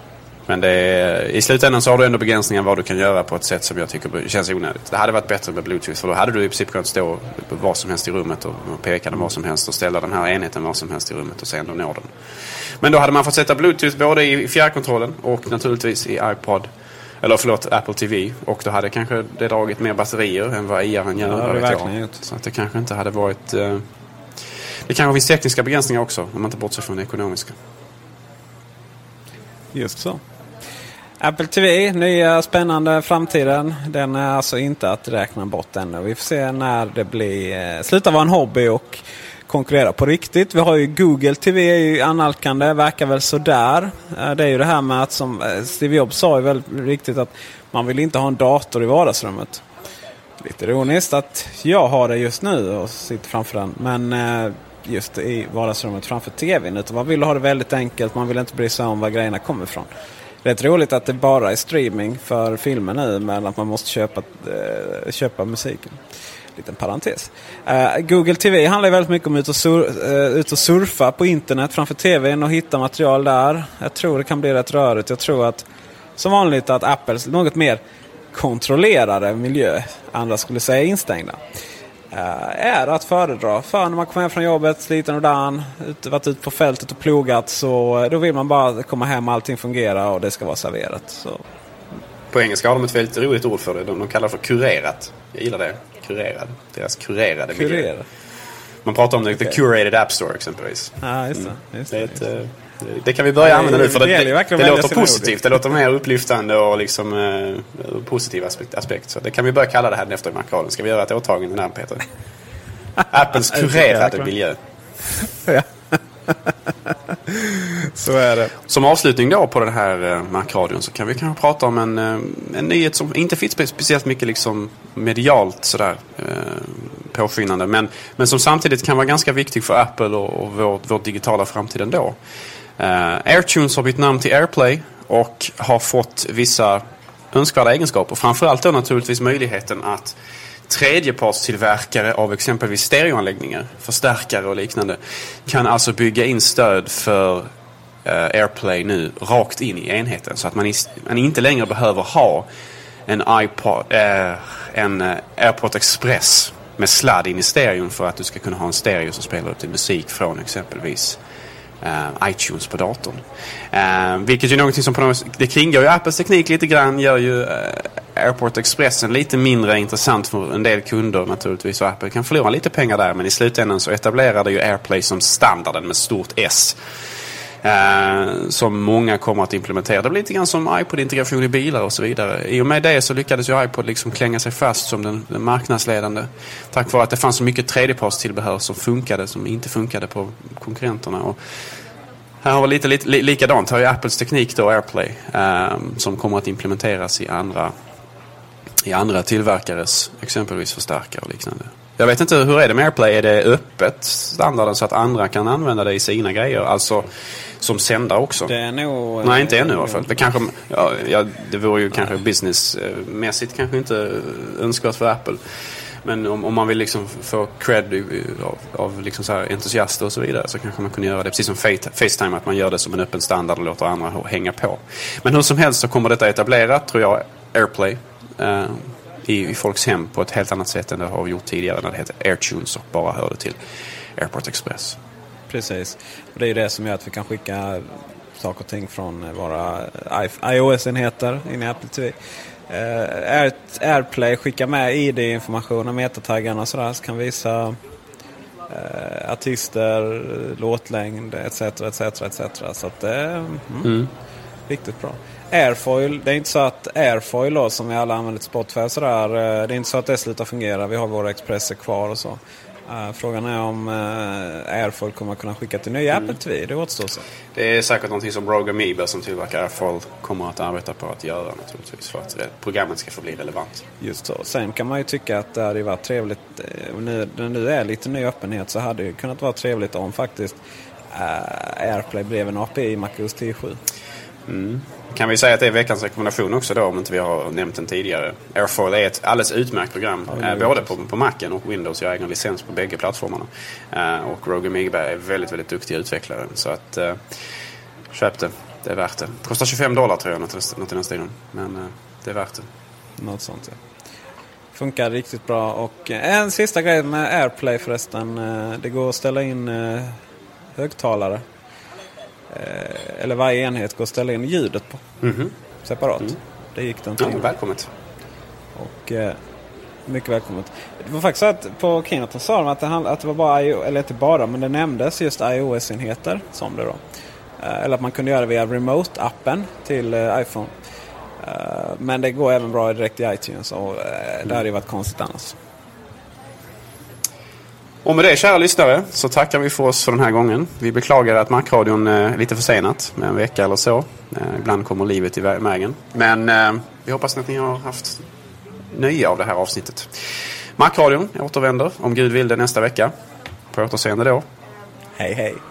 Men är, i slutändan så har du ändå begränsningar vad du kan göra på ett sätt som jag tycker känns onödigt. Det hade varit bättre med Bluetooth för då hade du i princip kunnat stå var som helst i rummet och, peka den var som helst och ställa den här enheten var som helst i rummet och se ändå nå den. Men då hade man fått sätta Bluetooth både i fjärrkontrollen och naturligtvis i iPod. Eller förlåt, Apple TV. Och då hade kanske det dragit mer batterier än vad IR gör. Ja, det verkligen. Så att det kanske inte hade varit... Uh, det kanske finns tekniska begränsningar också om man inte bortser från det ekonomiska. Just så. Apple TV, nya spännande framtiden. Den är alltså inte att räkna bort ännu. Vi får se när det blir, eh, slutar vara en hobby och konkurrera på riktigt. Vi har ju Google TV är ju analkande, verkar väl sådär. Eh, det är ju det här med att som eh, Steve Jobs sa ju väldigt riktigt att man vill inte ha en dator i vardagsrummet. Lite ironiskt att jag har det just nu och sitter framför den. Men just i vardagsrummet framför TVn. Utan man vill ha det väldigt enkelt. Man vill inte bry sig om var grejerna kommer ifrån. Rätt roligt att det bara är streaming för filmer nu men att man måste köpa, äh, köpa musiken. Liten parentes. Eh, Google TV handlar väldigt mycket om att ut och, sur, eh, ut och surfa på internet framför TVn och hitta material där. Jag tror det kan bli rätt rörigt. Jag tror att som vanligt att Apples något mer kontrollerade miljö, andra skulle säga instängda. Eh, är att föredra. För när man kommer hem från jobbet, sliten och dan, ut, varit ute på fältet och plogat. Så eh, då vill man bara komma hem och allting fungerar och det ska vara serverat. Så. På engelska har de ett väldigt roligt ord för det. De, de kallar det för kurerat. Jag gillar det. Kurerad. Deras kurerade miljö. Man pratar om okay. the curated app store exempelvis. Ja, just det. Just det, det, är ett, eh, det kan vi börja använda nu för det, det, det, det låter positivt. Det låter mer upplyftande och liksom eh, positiv aspekt, aspekt. Så det kan vi börja kalla det här efter i markraden. Ska vi göra ett åtagande där Peter? Apples kurerade miljö. ja. så är det. Som avslutning då på den här eh, markradion så kan vi kanske prata om en, eh, en nyhet som inte finns speciellt mycket liksom medialt sådär eh, påskyndande. Men, men som samtidigt kan vara ganska viktig för Apple och, och vår, vår digitala framtid ändå. Uh, AirTunes har bytt namn till AirPlay och har fått vissa önskvärda egenskaper. Framförallt då naturligtvis möjligheten att tredjepartstillverkare av exempelvis stereoanläggningar, förstärkare och liknande kan alltså bygga in stöd för uh, AirPlay nu rakt in i enheten. Så att man, man inte längre behöver ha en, iPod, eh, en eh, AirPort Express med sladd in i stereon för att du ska kunna ha en stereo som spelar upp din musik från exempelvis eh, iTunes på datorn. Eh, vilket är någonting som på något, det kringgår ju Apples teknik lite grann. Gör ju eh, Airport Expressen lite mindre intressant för en del kunder naturligtvis. Och Apple kan förlora lite pengar där. Men i slutändan så etablerar det ju AirPlay som standarden med stort S. Eh, som många kommer att implementera. Det blir lite grann som iPod-integration i bilar och så vidare. I och med det så lyckades ju iPod liksom klänga sig fast som den, den marknadsledande. Tack vare att det fanns så mycket tredjepartstillbehör som funkade som inte funkade på konkurrenterna. Och här har vi lite, lite li, likadant. Här har ju Apples teknik då, AirPlay, eh, som kommer att implementeras i andra, i andra tillverkares exempelvis förstärkare och liknande. Jag vet inte, hur är det med AirPlay? Är det öppet standarden så att andra kan använda det i sina grejer? Alltså som sändare också? Det är nog... Nej, inte ännu i alla fall. Det, kanske, ja, ja, det vore ju Nej. kanske businessmässigt kanske inte önskvärt för Apple. Men om, om man vill liksom få cred av, av liksom så entusiaster och så vidare så kanske man kunde göra det precis som Facetime, att man gör det som en öppen standard och låter andra hänga på. Men hur som helst så kommer detta etablerat, tror jag, AirPlay. Uh, i, i folks hem på ett helt annat sätt än det har gjort tidigare när det hette AirTunes och bara hörde till Airport Express. Precis. Och det är det som gör att vi kan skicka saker och ting från våra iOS-enheter in i Apple TV. Uh, Air, AirPlay skickar med ID-information och metataggarna och sådär. Så kan visa uh, artister, låtlängd etc. etc, etc. Så att det är mm, mm. riktigt bra. Airfoil, det är inte så att Airfoil då, som vi alla använder till Spotify sådär, eh, det är inte så att det slutar fungera. Vi har våra Expresser kvar och så. Uh, frågan är om uh, Airfoil kommer att kunna skicka till nya mm. Apple TV. Det återstår så. Det är säkert någonting som Rogue Amoeba som tillverkar Airfoil kommer att arbeta på att göra naturligtvis. För att programmet ska få bli relevant. Just så. Sen kan man ju tycka att det hade varit trevligt. Nu, när det nu är lite ny öppenhet så hade det kunnat vara trevligt om faktiskt uh, Airplay blev en API i MacOS 10.7. Mm. Kan vi säga att det är veckans rekommendation också då om inte vi har nämnt den tidigare. Airfoil är ett alldeles utmärkt program. Ja, eh, både på, på Macen och Windows. Jag har egen licens på bägge plattformarna. Eh, och Roger Migberg är väldigt, väldigt duktig utvecklare. Så att eh, köp det. Det är värt det. Kostar 25 dollar tror jag, något, något i den stilen. Men det är värt det. Något sånt ja. Funkar riktigt bra. Och en sista grej med AirPlay förresten. Det går att ställa in högtalare eller varje enhet går att ställa in ljudet på. Mm -hmm. Separat. Mm. Det gick det inte. Ja, välkommet. Och, eh, mycket välkommet. Det var faktiskt så att på Keynote sa de att det, att det var bara, eller inte bara, men det nämndes just iOS-enheter som det då. Eh, eller att man kunde göra det via Remote-appen till eh, iPhone. Eh, men det går även bra direkt i iTunes och eh, det hade ju varit konstigt annars. Och med det kära lyssnare så tackar vi för oss för den här gången. Vi beklagar att Macradion eh, är lite försenat med en vecka eller så. Eh, ibland kommer livet i vägen. Men eh, vi hoppas att ni har haft nöje av det här avsnittet. Macradion återvänder om Gud vill det nästa vecka. På återseende då. Hej hej.